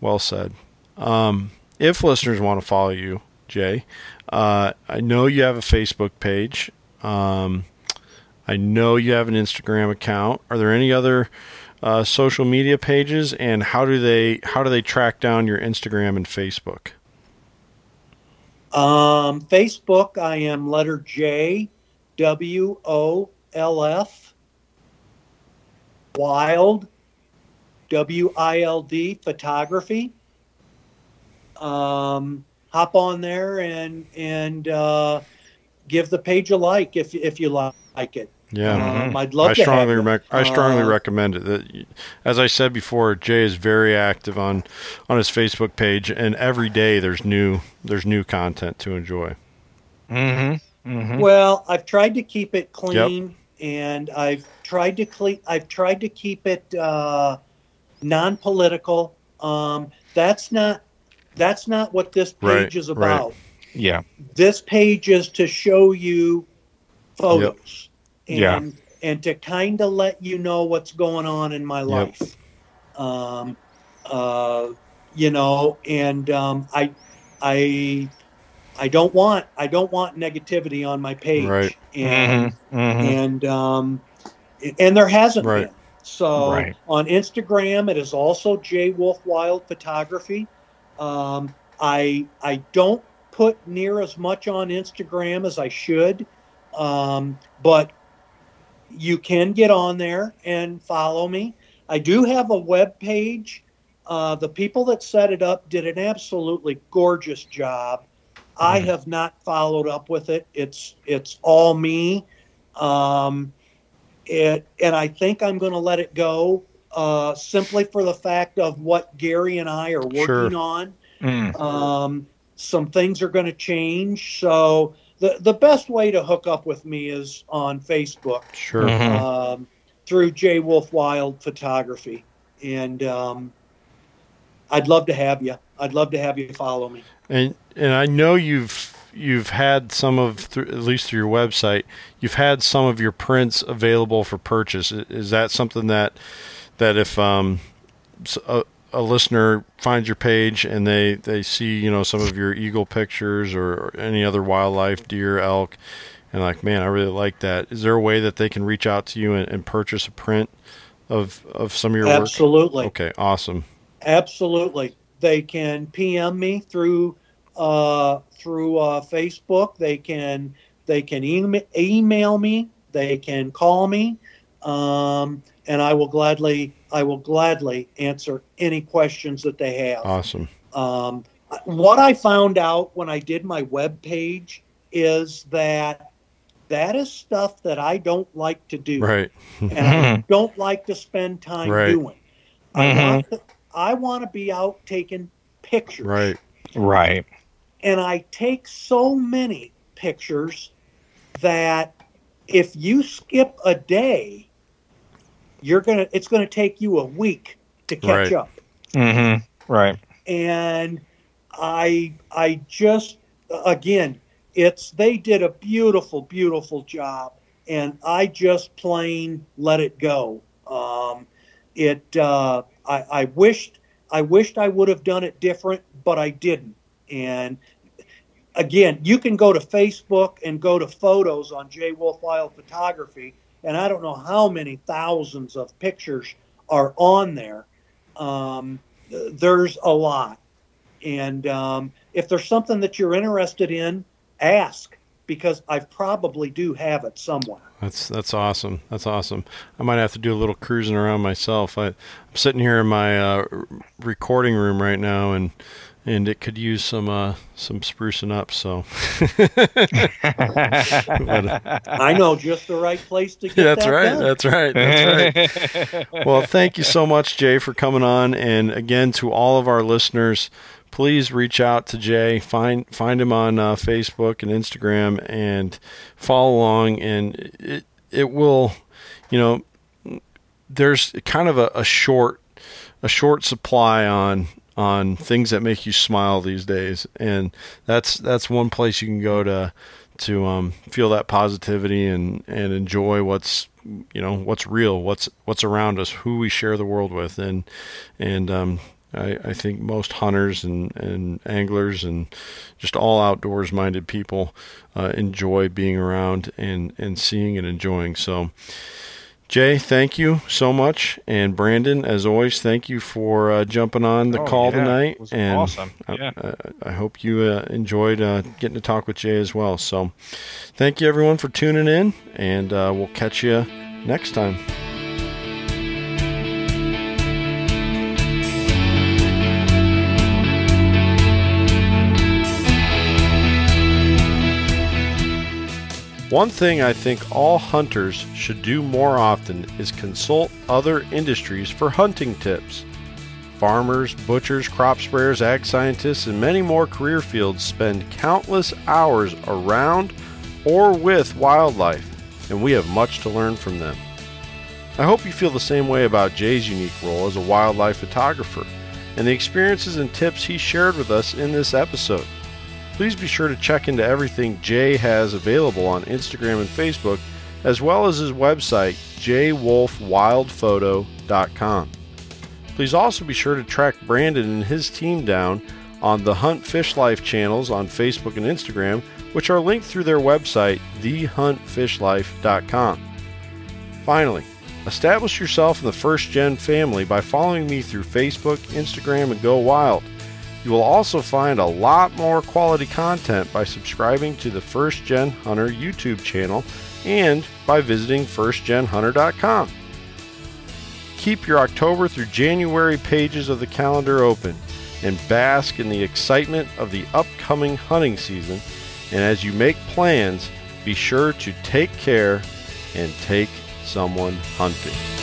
Well said. Um, if listeners want to follow you, Jay, uh, I know you have a Facebook page. Um, I know you have an Instagram account. Are there any other uh, social media pages, and how do they how do they track down your Instagram and Facebook? Um, Facebook, I am letter J, W O L F, Wild, W I L D, photography. Um, hop on there and and uh, give the page a like if if you like it. Yeah. Um, I'd love I to strongly have rec- I strongly Uh, recommend it. That, as I said before, Jay is very active on on his Facebook page, and every day there's new there's new content to enjoy. Mm-hmm. mm-hmm. Well, I've tried to keep it clean and I've tried to cle- I've tried to keep it uh, non-political. Um, that's not that's not what this page Right, is right. about. Yeah. This page is to show you photos Yeah. and and to kind of let you know what's going on in my life. Um, uh, you know, and um, I I I don't want I don't want negativity on my page. Right. And Mhm, mhm. and um, and there hasn't Right. been. So Right. on Instagram, it is also J Wolf Wild Photography. Um, I I don't put near as much on Instagram as I should, um, but you can get on there and follow me. I do have a web page. Uh, the people that set it up did an absolutely gorgeous job. I Mhm. have not followed up with it. It's it's all me. Um, it and I think I'm going to let it go uh, simply for the fact of what Gary and I are working Sure. on. Mm. Um, some things are going to change, so the the best way to hook up with me is on Facebook Sure. Mhm. um, through J Wolf Wild Photography, and um, I'd love to have you. I'd love to have you follow me. And and I know you've you've had some of through, at least through your website, you've had some of your prints available for purchase. I- Is that something that that if um a, a listener finds your page and they they see you know some of your eagle pictures or, or any other wildlife, deer, elk, and like man, I really like that. Is there a way that they can reach out to you and, and purchase a print of of some of your work? Absolutely. Okay, awesome. Absolutely. They can PM me through uh, through uh, Facebook. They can they can email, email me. They can call me, um, and I will gladly I will gladly answer any questions that they have. Awesome. Um, what I found out when I did my web page is that that is stuff that I don't like to do, Right. and I don't like to spend time Right. doing. I Mhm. want to, I want to be out taking pictures, Right. Right. and I take so many pictures that if you skip a day, you're gonna it's gonna take you a week to catch Right. up. Mm-hmm. Right. and I I just again it's they did a beautiful beautiful job and I just plain let it go. Um, it uh, I, I wished I wished I would have done it different, but I didn't. And again, you can go to Facebook and go to photos on J Wolf Wild Photography, and I don't know how many thousands of pictures are on there. Um, there's a lot. And um, if there's something that you're interested in, ask because I probably do have it somewhere. That's that's awesome. That's awesome. I might have to do a little cruising around myself. I, I'm sitting here in my uh, recording room right now, and and it could use some uh, some sprucing up. So But, uh, I know just the right place to get that's that right. done. That's right. That's right. well, thank you so much, Jay, for coming on. And again, to all of our listeners, please reach out to Jay. Find find him on uh, Facebook and Instagram, and follow along. And it it will, you know, there's kind of a, a short a short supply on on things that make you smile these days, and that's that's one place you can go to to um, feel that positivity and and enjoy what's you know what's real, what's what's around us, who we share the world with, and and um, I, I think most hunters and, and anglers and just all outdoors minded people uh, enjoy being around and and seeing and enjoying. So. Jay, thank you so much, and Brandon, as always, thank you for uh, jumping on the Oh, call yeah, tonight. and awesome. I- Yeah. I, I hope you uh, enjoyed uh, getting to talk with Jay as well. So, thank you everyone for tuning in, and uh, we'll catch you next time. One thing I think all hunters should do more often is consult other industries for hunting tips. Farmers, butchers, crop sprayers, ag scientists, and many more career fields spend countless hours around or with wildlife. and we have much to learn from them. I hope you feel the same way about Jay's unique role as a wildlife photographer and the experiences and tips he shared with us in this episode. Please be sure to check into everything Jay has available on Instagram and Facebook, as well as his website, jwolfwildphoto.com. Please also be sure to track Brandon and his team down on the Hunt Fish Life channels on Facebook and Instagram, which are linked through their website, thehuntfishlife.com. Finally, establish yourself in the First Gen family by following me through Facebook, Instagram, and Go Wild. You will also find a lot more quality content by subscribing to the First Gen Hunter YouTube channel and by visiting firstgenhunter.com. Keep your October through January pages of the calendar open and bask in the excitement of the upcoming hunting season. And as you make plans, be sure to take care and take someone hunting.